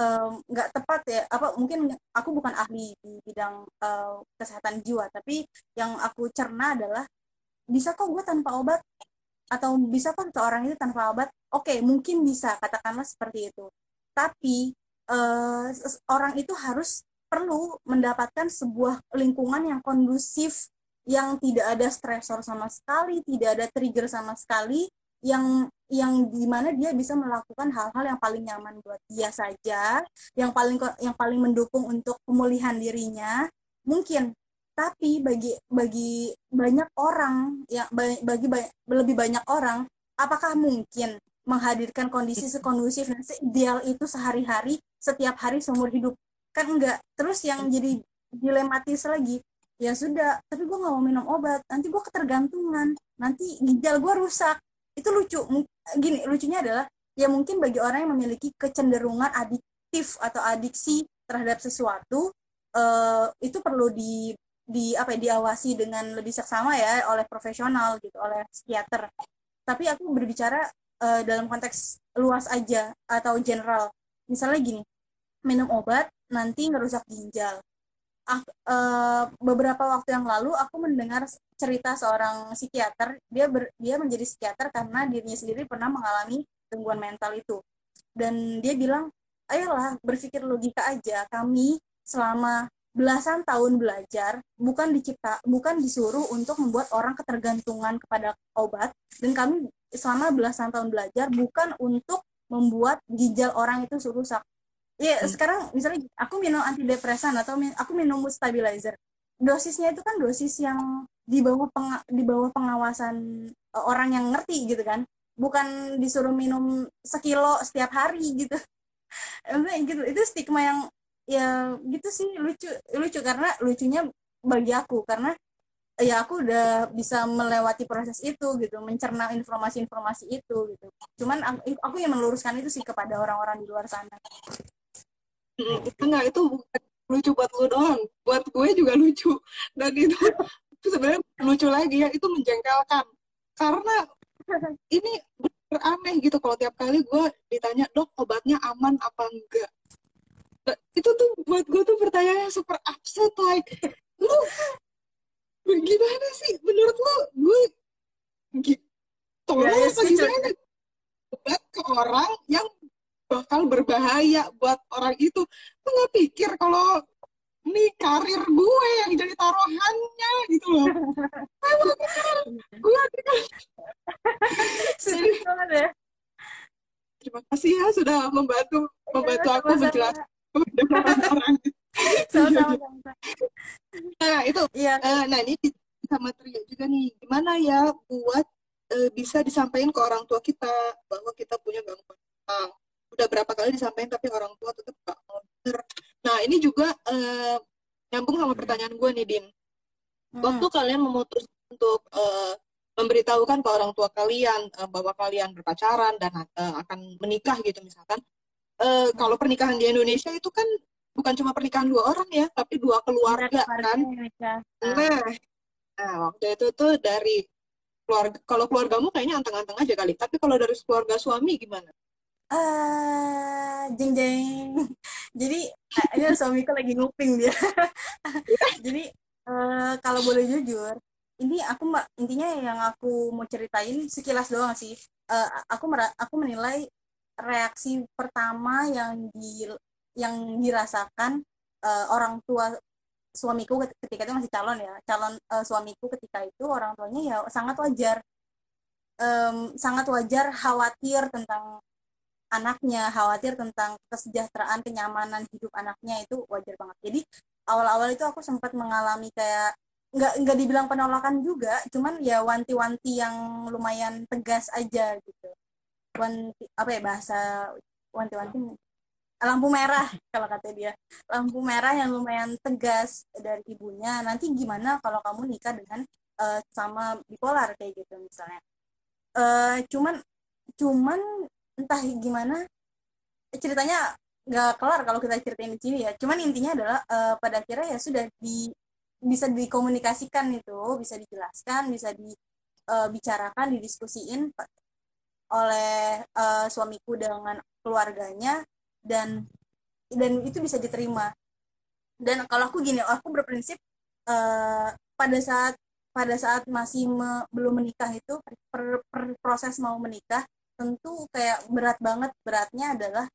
eh, nggak tepat ya. Apa mungkin aku bukan ahli di bidang eh, kesehatan jiwa. Tapi yang aku cerna adalah bisa kok gue tanpa obat? Atau bisa kok seorang itu tanpa obat? Oke mungkin bisa. Katakanlah seperti itu tapi ses- orang itu harus perlu mendapatkan sebuah lingkungan yang kondusif yang tidak ada stresor sama sekali tidak ada trigger sama sekali yang yang di mana dia bisa melakukan hal-hal yang paling nyaman buat dia saja yang paling yang paling mendukung untuk pemulihan dirinya. Mungkin tapi bagi bagi banyak orang ya ba- bagi ba- lebih banyak orang apakah mungkin menghadirkan kondisi sekondusif. Dan seideal itu sehari-hari setiap hari seumur hidup. Kan enggak. Terus yang jadi dilematis lagi ya sudah tapi gue nggak mau minum obat. Nanti gue ketergantungan. Nanti ginjal gue rusak. Itu lucu. Gini lucunya adalah ya mungkin bagi orang yang memiliki kecenderungan adiktif atau adiksi terhadap sesuatu eh, itu perlu di di apa ya, diawasi dengan lebih seksama ya oleh profesional gitu oleh psikiater. Tapi aku berbicara eh, dalam konteks luas aja atau general. Misalnya gini minum obat nanti ngerusak ginjal. Ak- eh, beberapa waktu yang lalu aku mendengar cerita seorang psikiater. Dia ber- dia menjadi psikiater karena dirinya sendiri pernah mengalami gangguan mental itu. Dan dia bilang ayolah berpikir logika aja. Kami selama belasan tahun belajar bukan dicipta bukan disuruh untuk membuat orang ketergantungan kepada obat dan kami selama belasan tahun belajar bukan untuk membuat ginjal orang itu rusak Iya, Hmm. sekarang misalnya aku minum antidepresan atau min- aku minum mood stabilizer. Dosisnya itu kan dosis yang di bawah di bawah pengawasan eh, orang yang ngerti gitu kan. Bukan disuruh minum sekilo setiap hari gitu. Gitu. Itu stigma yang ya gitu sih lucu lucu karena lucunya bagi aku karena ya aku udah bisa melewati proses itu gitu mencerna informasi-informasi itu gitu. Cuman aku, aku yang meluruskan itu sih kepada orang-orang di luar sana. Mm, itu enggak itu bukan lucu buat lu doang. Buat gue juga lucu. Dan itu itu sebenarnya lucu lagi ya itu menjengkelkan. Karena ini bener aneh gitu kalau tiap kali gue ditanya dok obatnya aman apa enggak? Nah, itu tuh buat gue tuh pertanyaannya super absurd like lu gimana sih? Menurut lu gue tolong Ya, apa gimana? Obat ke orang yang bakal berbahaya buat orang itu. Lu nggak pikir kalau ini karir gue yang jadi taruhannya gitu loh? Gue banget ya. Terima kasih ya sudah membantu membantu aku menjelaskan kepada orang sama-sama sama-sama. nah itu iya Eh, nah ini sama Trio juga nih, gimana ya buat eh, bisa disampaikan ke orang tua kita bahwa kita punya gangguan mental. Udah berapa kali disampaikan tapi orang tua tetap gak mau denger. Nah ini juga eh, nyambung sama pertanyaan gue nih, Din. Hmm. Waktu kalian memutus untuk eh, memberitahukan ke orang tua kalian eh, bahwa kalian berpacaran dan eh, akan menikah gitu misalkan, eh, kalau pernikahan di Indonesia itu kan bukan cuma pernikahan dua orang ya, tapi dua keluarga kan. Indonesia. Nah, nah waktu itu tuh dari keluarga, kalau keluargamu kayaknya anteng-anteng aja kali. Tapi kalau dari keluarga suami gimana? ah jeng jeng jadi ini suamiku lagi nguping dia jadi eh, kalau boleh jujur ini aku intinya yang aku mau ceritain sekilas doang sih Eh, aku aku menilai reaksi pertama yang di yang dirasakan eh, orang tua suamiku ket- ketika itu masih calon ya calon eh, suamiku ketika itu orang tuanya ya sangat wajar. Em, sangat wajar khawatir tentang anaknya khawatir tentang kesejahteraan kenyamanan hidup anaknya itu wajar banget. Jadi awal-awal itu aku sempat mengalami kayak nggak nggak dibilang penolakan juga cuman ya wanti-wanti yang lumayan tegas aja gitu. Wanti apa ya bahasa wanti-wanti lampu merah kalau kata dia. Lampu merah yang lumayan tegas dari ibunya. Nanti gimana kalau kamu nikah dengan eh, sama bipolar kayak gitu misalnya. Eh, cuman cuman entah gimana ceritanya nggak kelar kalau kita ceritain di sini ya. Cuman intinya adalah eh, pada akhirnya ya sudah di bisa dikomunikasikan itu bisa dijelaskan bisa dibicarakan didiskusiin oleh eh, suamiku dengan keluarganya dan dan itu bisa diterima. Dan kalau aku gini aku berprinsip eh, pada saat pada saat masih me- belum menikah itu per, per- proses mau menikah tentu kayak berat banget beratnya adalah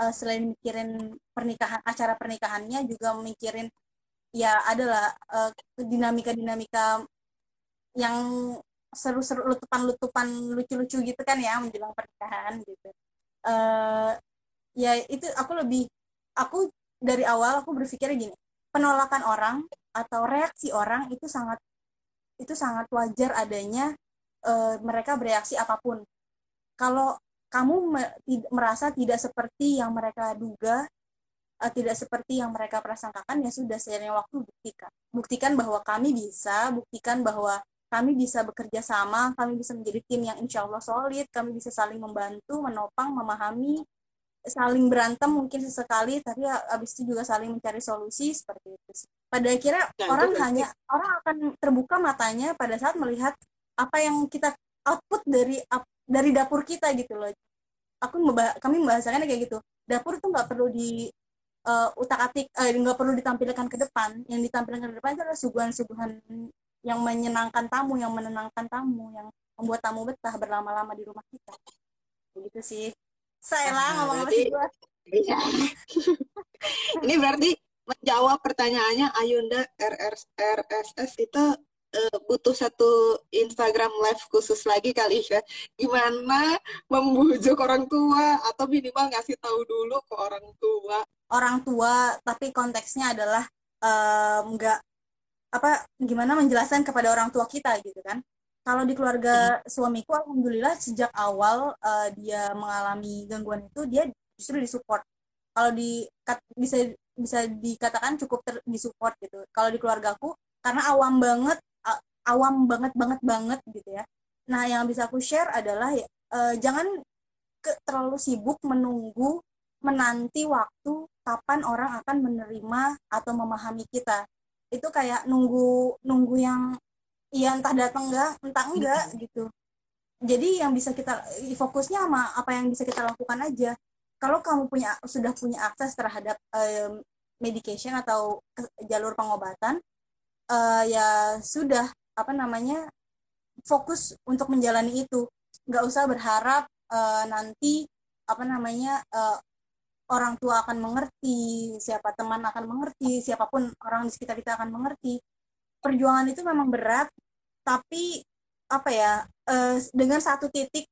eh, selain mikirin pernikahan acara pernikahannya juga mikirin ya adalah eh, dinamika-dinamika yang seru-seru lutupan-lutupan lucu-lucu gitu kan ya menjelang pernikahan gitu. Eh ya itu aku lebih aku dari awal aku berpikir gini penolakan orang atau reaksi orang itu sangat itu sangat wajar adanya eh, mereka bereaksi apa pun. Kalau kamu me- merasa tidak seperti yang mereka duga eh, tidak seperti yang mereka prasangkakan ya sudah seiring waktu buktikan. Buktikan bahwa kami bisa buktikan bahwa kami bisa bekerja sama kami bisa menjadi tim yang insya Allah solid kami bisa saling membantu menopang memahami saling berantem mungkin sesekali tapi abis itu juga saling mencari solusi seperti itu sih. pada akhirnya Nah, orang itu berarti- hanya orang akan terbuka matanya pada saat melihat apa yang kita output dari dari dapur kita gitu loh. Aku membah- kami membahasakannya kayak gitu. Dapur tuh nggak perlu di eh, utak atik eh, nggak perlu ditampilkan ke depan. Yang ditampilkan ke depan itu adalah suguhan-suguhan yang menyenangkan tamu yang menenangkan tamu yang membuat tamu betah berlama-lama di rumah kita. Begitu sih saya lah Ah, ngomong sama berarti- Iya. Ini berarti menjawab pertanyaannya Ayunda RRS, RSS itu eh, butuh satu Instagram live khusus lagi kali ya. Gimana membujuk orang tua atau minimal ngasih tahu dulu ke orang tua. orang tua tapi konteksnya adalah em, nggak apa gimana menjelaskan kepada orang tua kita gitu kan kalau di keluarga suamiku alhamdulillah sejak awal eh, dia mengalami gangguan itu dia justru disupport. Kalau di kat- bisa bisa dikatakan cukup ter, disupport gitu. Kalau di keluargaku karena awam banget awam banget banget banget gitu ya. Nah yang bisa aku share adalah ya, uh, jangan ke, terlalu sibuk menunggu menanti waktu kapan orang akan menerima atau memahami kita. Itu kayak nunggu nunggu yang ya entah datang enggak entah enggak gitu. Jadi yang bisa kita fokusnya sama apa yang bisa kita lakukan aja. Kalau kamu punya sudah punya akses terhadap um, medication atau jalur pengobatan uh, ya sudah apa namanya fokus untuk menjalani itu. Nggak usah berharap uh, nanti apa namanya uh, orang tua akan mengerti siapa teman akan mengerti siapa pun orang di sekitar kita akan mengerti perjuangan itu memang berat tapi apa ya uh, dengan satu titik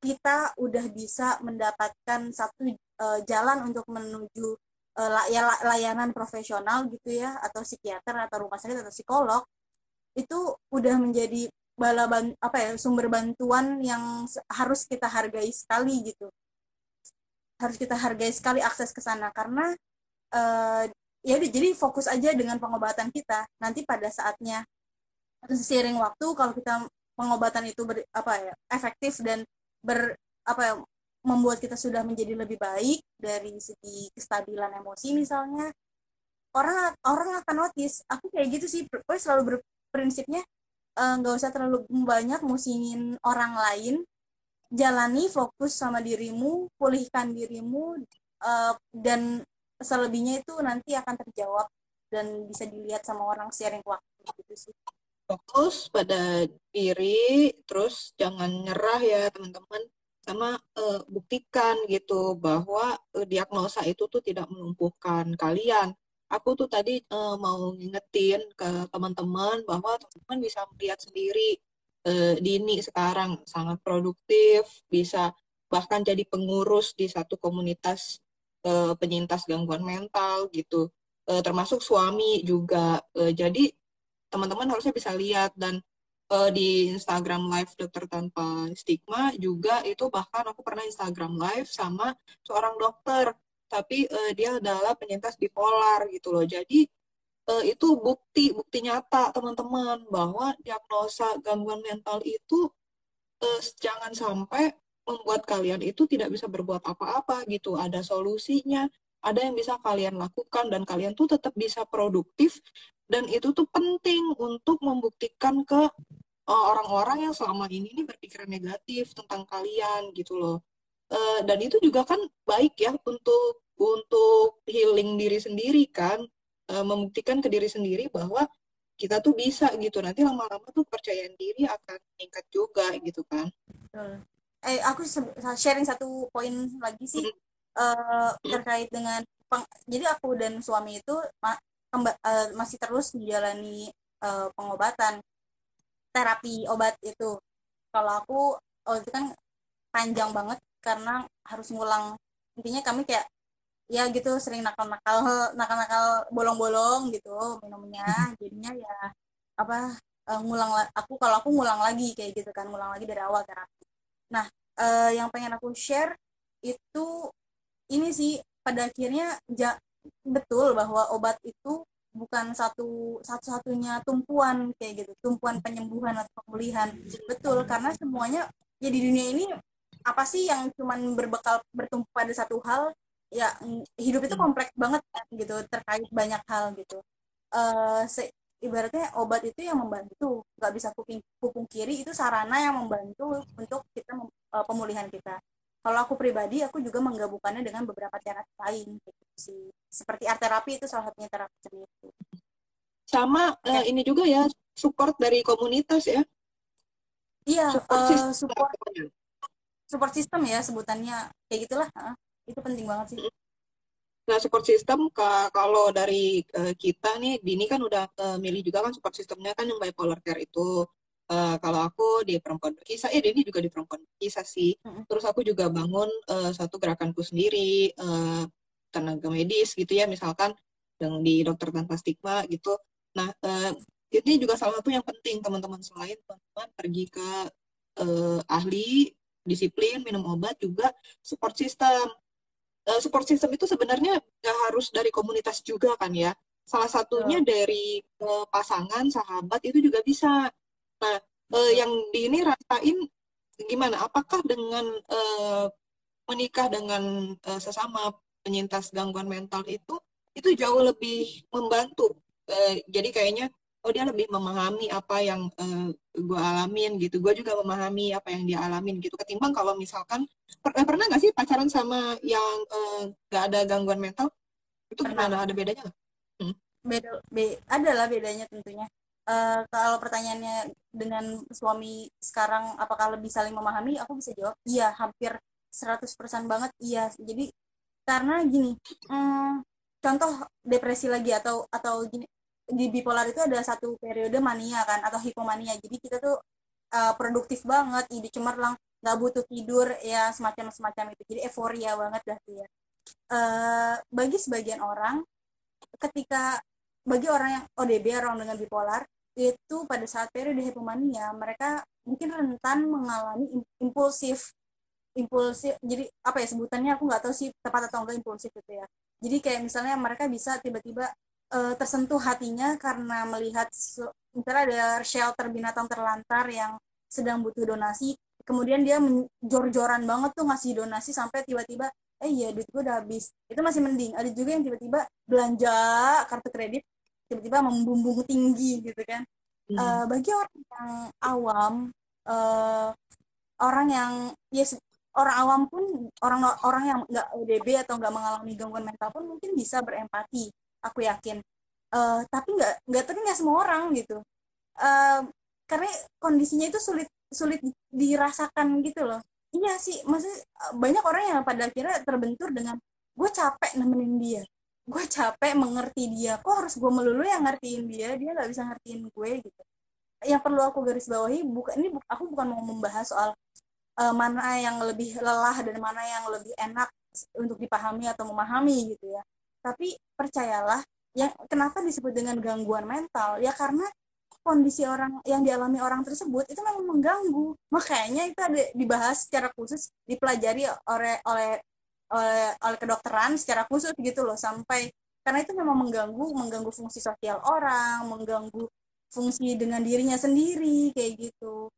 kita udah bisa mendapatkan satu uh, jalan untuk menuju uh, layanan profesional gitu ya atau psikiater atau rumah sakit atau psikolog itu udah menjadi bala ban apa ya sumber bantuan yang harus kita hargai sekali gitu. Harus kita hargai sekali akses ke sana karena uh, ya jadi fokus aja dengan pengobatan kita. Nanti pada saatnya seiring waktu kalau kita pengobatan itu ber, apa ya efektif dan ber apa ya, membuat kita sudah menjadi lebih baik dari segi kestabilan emosi misalnya orang orang akan notice. Aku kayak gitu sih gue selalu berprinsipnya eh, nggak uh, usah terlalu banyak musingin orang lain. Jalani fokus sama dirimu pulihkan dirimu uh, dan selebihnya itu nanti akan terjawab dan bisa dilihat sama orang sharing waktu gitu sih. Fokus pada diri, terus jangan nyerah ya teman-teman, sama uh, buktikan gitu bahwa uh, diagnosa itu tuh tidak melumpuhkan kalian. Aku tuh tadi uh, mau ngingetin ke teman-teman bahwa teman-teman bisa melihat sendiri uh, Dini sekarang. Sangat produktif, bisa bahkan jadi pengurus di satu komunitas uh, penyintas gangguan mental gitu, uh, termasuk suami juga. Uh, jadi teman-teman harusnya bisa lihat dan uh, di Instagram Live Dokter Tanpa Stigma juga itu bahkan aku pernah Instagram Live sama seorang dokter tapi uh, dia adalah penyintas bipolar gitu loh jadi uh, itu bukti bukti nyata teman-teman bahwa diagnosa gangguan mental itu jangan sampai membuat kalian itu tidak bisa berbuat apa-apa gitu. Ada solusinya ada yang bisa kalian lakukan dan kalian tuh tetap bisa produktif. Dan itu tuh penting untuk membuktikan ke eh, orang-orang yang selama ini nih berpikiran negatif tentang kalian gitu loh. Uh, dan itu juga kan baik ya untuk untuk healing diri sendiri kan. Uh, membuktikan ke diri sendiri bahwa kita tuh bisa gitu. Nanti lama-lama tuh percayaan diri akan meningkat juga gitu kan eh aku sharing satu poin lagi sih uh, terkait dengan peng, jadi aku dan suami itu ma, kemba, uh, masih terus menjalani uh, pengobatan terapi obat itu. Kalau aku oh itu kan panjang banget karena harus ngulang. Intinya kami kayak ya gitu sering nakal-nakal nakal-nakal bolong-bolong gitu minumnya. Jadinya ya apa uh, ngulang aku kalau aku ngulang lagi kayak gitu kan ngulang lagi dari awal terapi nah uh, yang pengen aku share itu ini sih pada akhirnya ja, betul bahwa obat itu bukan satu satu-satunya tumpuan kayak gitu tumpuan penyembuhan atau pemulihan. Betul karena semuanya ya di dunia ini apa sih yang cuman berbekal bertumpu pada satu hal ya hidup itu kompleks banget kan gitu terkait banyak hal gitu. Uh, ibaratnya obat itu yang membantu. Nggak bisa kuping kupung kiri itu sarana yang membantu untuk kita uh, pemulihan kita. Kalau aku pribadi aku juga menggabungkannya dengan beberapa terapi lain gitu sih. Seperti art terapi itu salah satunya terapi itu. Sama uh, ini juga ya support dari komunitas ya. Iya support, uh, system. support. Support system ya sebutannya. Kayak gitulah uh, itu penting banget sih Nah, support system kalau dari uh, kita nih, Dini kan udah uh, milih juga kan support systemnya kan yang bipolar care itu uh, kalau aku di perempuan berkisah, ya ini juga di perempuan berkisah sih. Terus aku juga bangun uh, satu gerakanku sendiri, uh, tenaga medis gitu ya, misalkan yang di dokter tanpa stigma gitu. Nah, uh, ini juga salah satu yang penting teman-teman selain teman-teman pergi ke uh, ahli disiplin minum obat juga support system. Uh, support system itu sebenarnya nggak harus dari komunitas juga kan ya. Salah satunya dari uh, pasangan, sahabat itu juga bisa Nah, uh, yang di ini rasain gimana? Apakah dengan uh, menikah dengan uh, sesama penyintas gangguan mental itu itu jauh lebih membantu? Uh, jadi kayaknya oh dia lebih memahami apa yang uh, gue alamin gitu. Gue juga memahami apa yang dia alamin gitu. Ketimbang kalau misalkan per pernah nggak sih pacaran sama yang uh, gak ada gangguan mental? Itu pernah. gimana? Ada bedanya nggak? Hmm? beda be, adalah bedanya tentunya. Uh, kalau pertanyaannya dengan suami sekarang apakah lebih saling memahami? Aku bisa jawab iya hampir 100% banget iya. Jadi karena gini hmm, contoh depresi lagi atau atau gini di bipolar itu ada satu periode mania kan atau hipomania. Jadi kita tuh uh, produktif banget ide cemerlang nggak butuh tidur ya semacam semacam itu jadi euforia banget tuh ya. Uh, bagi sebagian orang ketika bagi orang yang ODB orang dengan bipolar itu pada saat periode hipomania mereka mungkin rentan mengalami impulsif. Impulsif jadi apa ya sebutannya? Aku nggak tahu sih tepat atau enggak impulsif itu ya. Jadi kayak misalnya mereka bisa tiba-tiba uh, tersentuh hatinya karena melihat misalnya ada shelter binatang terlantar yang sedang butuh donasi kemudian dia jor-joran banget tuh ngasih donasi sampai tiba-tiba eh iya duit gue udah habis. Itu masih mending. Ada juga yang tiba-tiba belanja kartu kredit tiba-tiba membumbung tinggi gitu kan. Hmm. uh, bagi orang yang awam uh, orang yang ya orang awam pun orang orang yang nggak ODB atau nggak mengalami gangguan mental pun mungkin bisa berempati aku yakin. Uh, tapi nggak nggak tapi nggak semua orang gitu. Uh, karena kondisinya itu sulit sulit dirasakan gitu loh. Iya sih maksudnya eh, banyak orang yang pada akhirnya terbentur dengan gue capek nemenin dia. Gue capek mengerti dia. Kok harus gue melulu yang ngertiin dia? Dia nggak bisa ngertiin gue gitu. Yang perlu aku garis bawahi bukan ini aku bukan mau membahas soal uh, mana yang lebih lelah dan mana yang lebih enak untuk dipahami atau memahami gitu ya tapi percayalah yang kenapa disebut dengan gangguan mental? Ya karena kondisi orang yang dialami orang tersebut itu memang mengganggu. Makanya itu ada dibahas secara khusus dipelajari oleh oleh oleh oleh kedokteran secara khusus gitu loh sampai karena itu memang mengganggu mengganggu fungsi sosial orang mengganggu fungsi dengan dirinya sendiri kayak gitu.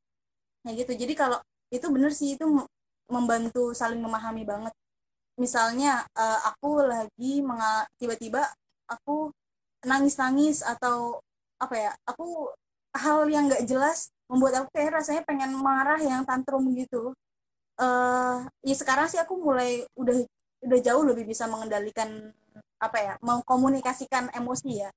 Nah gitu. Jadi kalau itu benar sih itu membantu saling memahami banget misalnya uh, aku lagi tiba-tiba aku nangis-nangis atau apa ya aku hal yang nggak jelas membuat aku kayak rasanya pengen marah yang tantrum gitu. Uh, ya sekarang sih aku mulai udah udah jauh lebih bisa mengendalikan apa ya mengkomunikasikan emosi ya.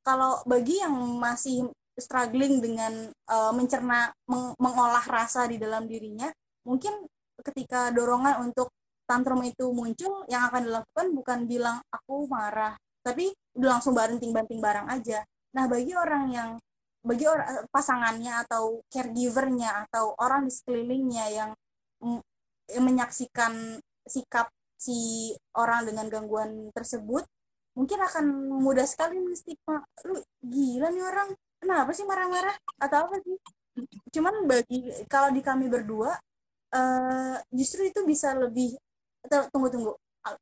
Kalau bagi yang masih struggling dengan uh, mencerna meng mengolah rasa di dalam dirinya mungkin ketika dorongan untuk tantrum itu muncul yang akan dilakukan bukan bilang aku marah tapi udah langsung banting-banting barang aja. Nah bagi orang yang bagi orang pasangannya atau caregivernya atau orang di sekelilingnya yang, yang menyaksikan sikap si orang dengan gangguan tersebut mungkin akan mudah sekali menstigma lu gila nih orang kenapa sih marah-marah? Atau apa sih? Cuman bagi kalau di kami berdua uh, justru itu bisa lebih tunggu tunggu.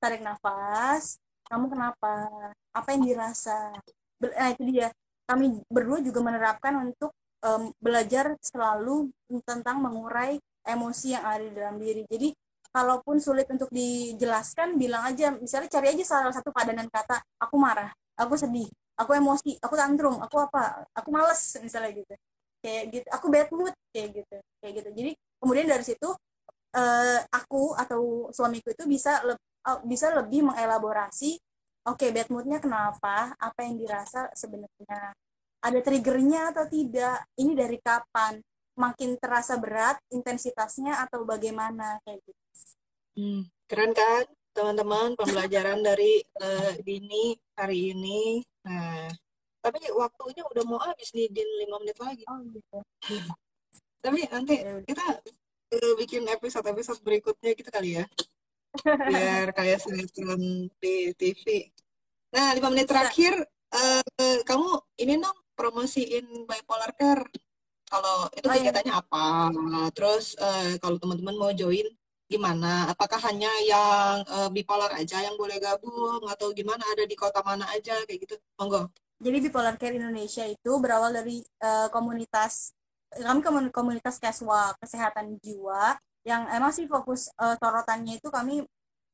Tarik nafas. Kamu kenapa? Apa yang dirasa? Nah itu dia. Kami berdua juga menerapkan untuk um, belajar selalu tentang mengurai emosi yang ada di dalam diri. Jadi kalaupun sulit untuk dijelaskan bilang aja. Misalnya cari aja salah satu padanan kata aku marah aku sedih aku emosi aku tantrum aku apa aku males misalnya gitu. Kayak gitu. Aku bad mood kayak gitu kayak gitu. Jadi kemudian dari situ uh, aku atau suamiku itu bisa le uh, bisa lebih mengelaborasi oke okay, bad moodnya kenapa apa yang dirasa sebenarnya ada triggernya atau tidak ini dari kapan makin terasa berat intensitasnya atau bagaimana kayak gitu. Hmm, keren kan teman-teman pembelajaran dari uh, Dini hari ini. Nah tapi waktunya udah mau habis nih Din lima menit lagi. Oh, gitu. tapi nanti ya kita bikin episode-episode berikutnya gitu kali ya. Biar kayak sinetron di TV nah lima menit terakhir uh, kamu ini dong promosiin bipolar care. Kalau itu oh, iya. kegiatannya iya. apa? Terus uh, kalau teman-teman mau join gimana? Apakah hanya yang uh, bipolar aja yang boleh gabung? Atau gimana? Ada di kota mana aja? Kayak gitu. Monggo. Jadi bipolar care Indonesia itu berawal dari uh, komunitas kami komunitas casual kesehatan jiwa yang emang sih fokus uh, sorotannya itu kami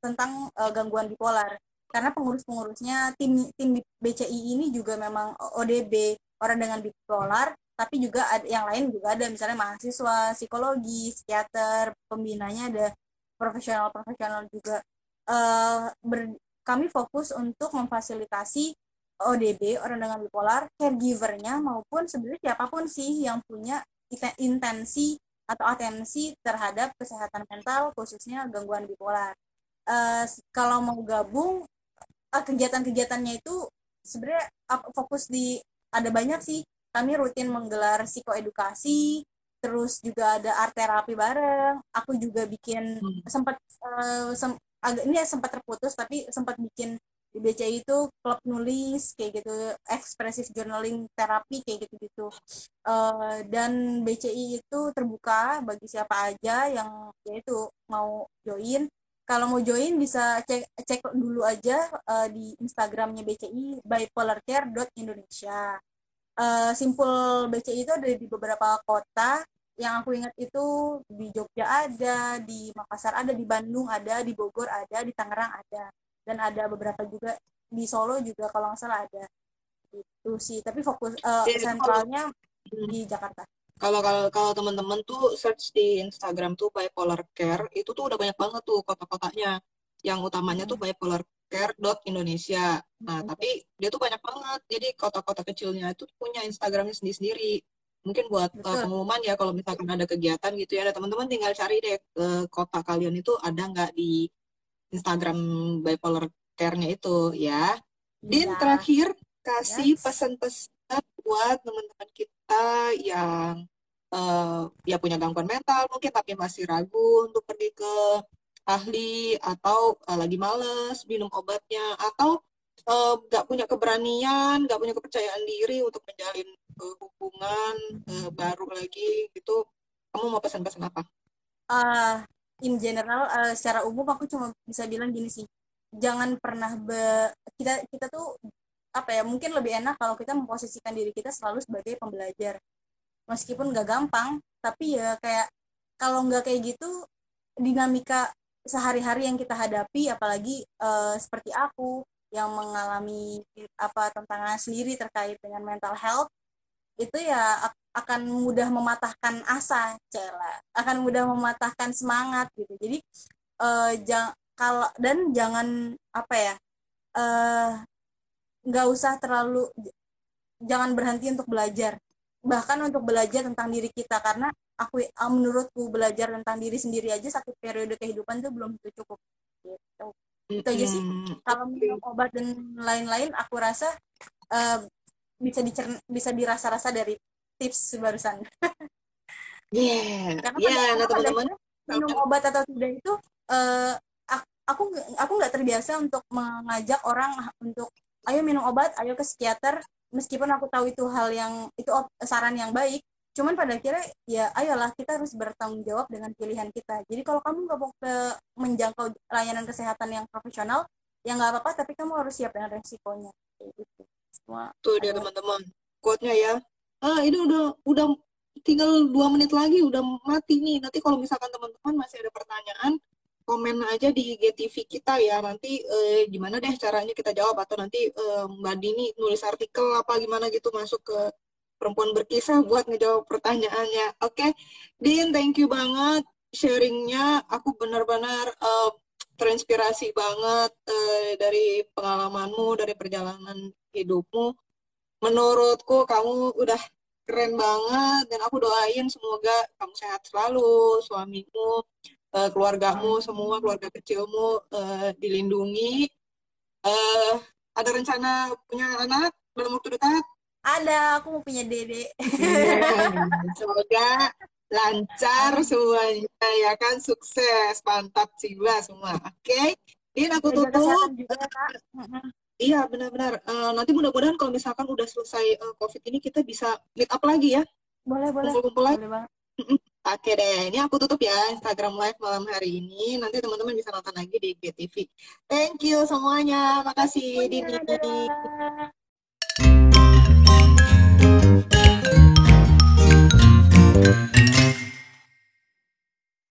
tentang uh, gangguan bipolar. Karena pengurus-pengurusnya tim tim BCI ini juga memang ODB orang dengan bipolar tapi juga ada yang lain juga ada. Misalnya mahasiswa psikologi psikiater pembinanya ada profesional-profesional juga. Uh, ber, kami fokus untuk memfasilitasi ODB orang dengan bipolar caregivernya maupun sebenarnya siapa pun sih yang punya intensi atau atensi terhadap kesehatan mental khususnya gangguan bipolar. Uh, kalau mau gabung uh, kegiatan-kegiatannya itu sebenarnya uh, fokus di ada banyak sih. Kami rutin menggelar psikoedukasi, terus juga ada art terapi bareng. Aku juga bikin hmm. sempat uh, sem agak ini ya sempat terputus tapi sempat bikin di BCI itu klub nulis kayak gitu ekspresif journaling terapi kayak gitu gitu uh, dan BCI itu terbuka bagi siapa aja yang yaitu mau join. Kalau mau join bisa cek cek dulu aja uh, di Instagramnya BCI bipolarcare.indonesia uh, simpul BCI itu ada di beberapa kota. Yang aku ingat itu di Jogja ada, di Makassar ada, di Bandung ada, di Bogor ada, di Tangerang ada dan ada beberapa juga di Solo juga kalau nggak salah ada. Itu sih tapi fokus uh, sentralnya kalau, di Jakarta. Kalau kalau kalau teman-teman tuh search di Instagram tuh bipolar care itu tuh udah banyak banget tuh kota-kotanya. Yang utamanya hmm. tuh bipolar care dot Indonesia. Nah hmm. tapi dia tuh banyak banget. Jadi kota-kota kecilnya itu punya Instagramnya sendiri-sendiri. Mungkin buat uh, pengumuman ya kalau misalkan ada kegiatan gitu ya. Ada teman-teman tinggal cari deh uh, kota kalian itu ada nggak di Instagram bipolar care-nya itu ya. Din ya. terakhir kasih pesan-pesan buat teman-teman kita yang uh, ya punya gangguan mental mungkin tapi masih ragu untuk pergi ke ahli atau uh, lagi males minum obatnya atau nggak uh, punya keberanian, nggak punya kepercayaan diri untuk menjalin uh, hubungan uh, baru lagi gitu. Kamu mau pesan-pesan apa? Uh, in general uh, secara umum aku cuma bisa bilang gini sih. Jangan pernah be kita kita tuh apa ya mungkin lebih enak kalau kita memposisikan diri kita selalu sebagai pembelajar. Meskipun nggak gampang tapi ya kayak kalau nggak kayak gitu dinamika sehari-hari yang kita hadapi apalagi uh, seperti aku yang mengalami apa tantangan sendiri terkait dengan mental health itu ya akan mudah mematahkan asa cela. Akan mudah mematahkan semangat gitu. Jadi uh, jang, kalau dan jangan apa ya eh, nggak uh, usah terlalu jangan berhenti untuk belajar. Bahkan untuk belajar tentang diri kita karena aku uh, menurutku belajar tentang diri sendiri aja satu periode kehidupan itu belum itu cukup gitu. Itu aja sih. Kalau minum obat dan lain-lain aku rasa uh, bisa dicerna, bisa dirasa-rasa dari tips barusan. Iya. yeah. yeah, nah teman-teman minum obat atau tidak itu uh, aku aku nggak terbiasa untuk mengajak orang untuk ayo minum obat, ayo ke psikiater meskipun aku tahu itu hal yang itu saran yang baik. Cuman pada akhirnya ya ayolah kita harus bertanggung jawab dengan pilihan kita. Jadi kalau kamu nggak mau ke menjangkau layanan kesehatan yang profesional, ya nggak apa-apa, tapi kamu harus siap dengan resikonya. Kayak gitu semua. Tuh dia teman-teman. Quote-nya ya. Ah ini udah udah tinggal dua menit lagi udah mati nih. Nanti kalau misalkan teman-teman masih ada pertanyaan komen aja di GTV kita ya. Nanti eh, gimana deh caranya kita jawab? Atau nanti eh, Mbak Dini nulis artikel apa gimana gitu masuk ke perempuan berkisah buat ngejawab pertanyaannya. Oke? Okay? Din thank you banget sharingnya. Aku benar-benar uh, terinspirasi banget uh, dari pengalamanmu dari perjalanan hidupmu. Menurutku kamu udah keren banget dan aku doain semoga kamu sehat selalu, suamimu, uh, keluargamu, semua keluarga kecilmu uh, dilindungi. Uh, ada rencana punya anak dalam waktu dekat? Ada, aku mau punya dede. semoga lancar semuanya ya kan sukses mantap jiwa semua oke okay? Din aku tutup Iya benar-benar. Uh, nanti mudah-mudahan kalau misalkan udah selesai uh, COVID ini kita bisa meet up lagi ya. Boleh boleh. Kumpul-kumpul lagi. Boleh Oke deh, ini aku tutup ya Instagram Live malam hari ini. Nanti teman-teman bisa nonton lagi di GTV. Thank you semuanya. Makasih Dini.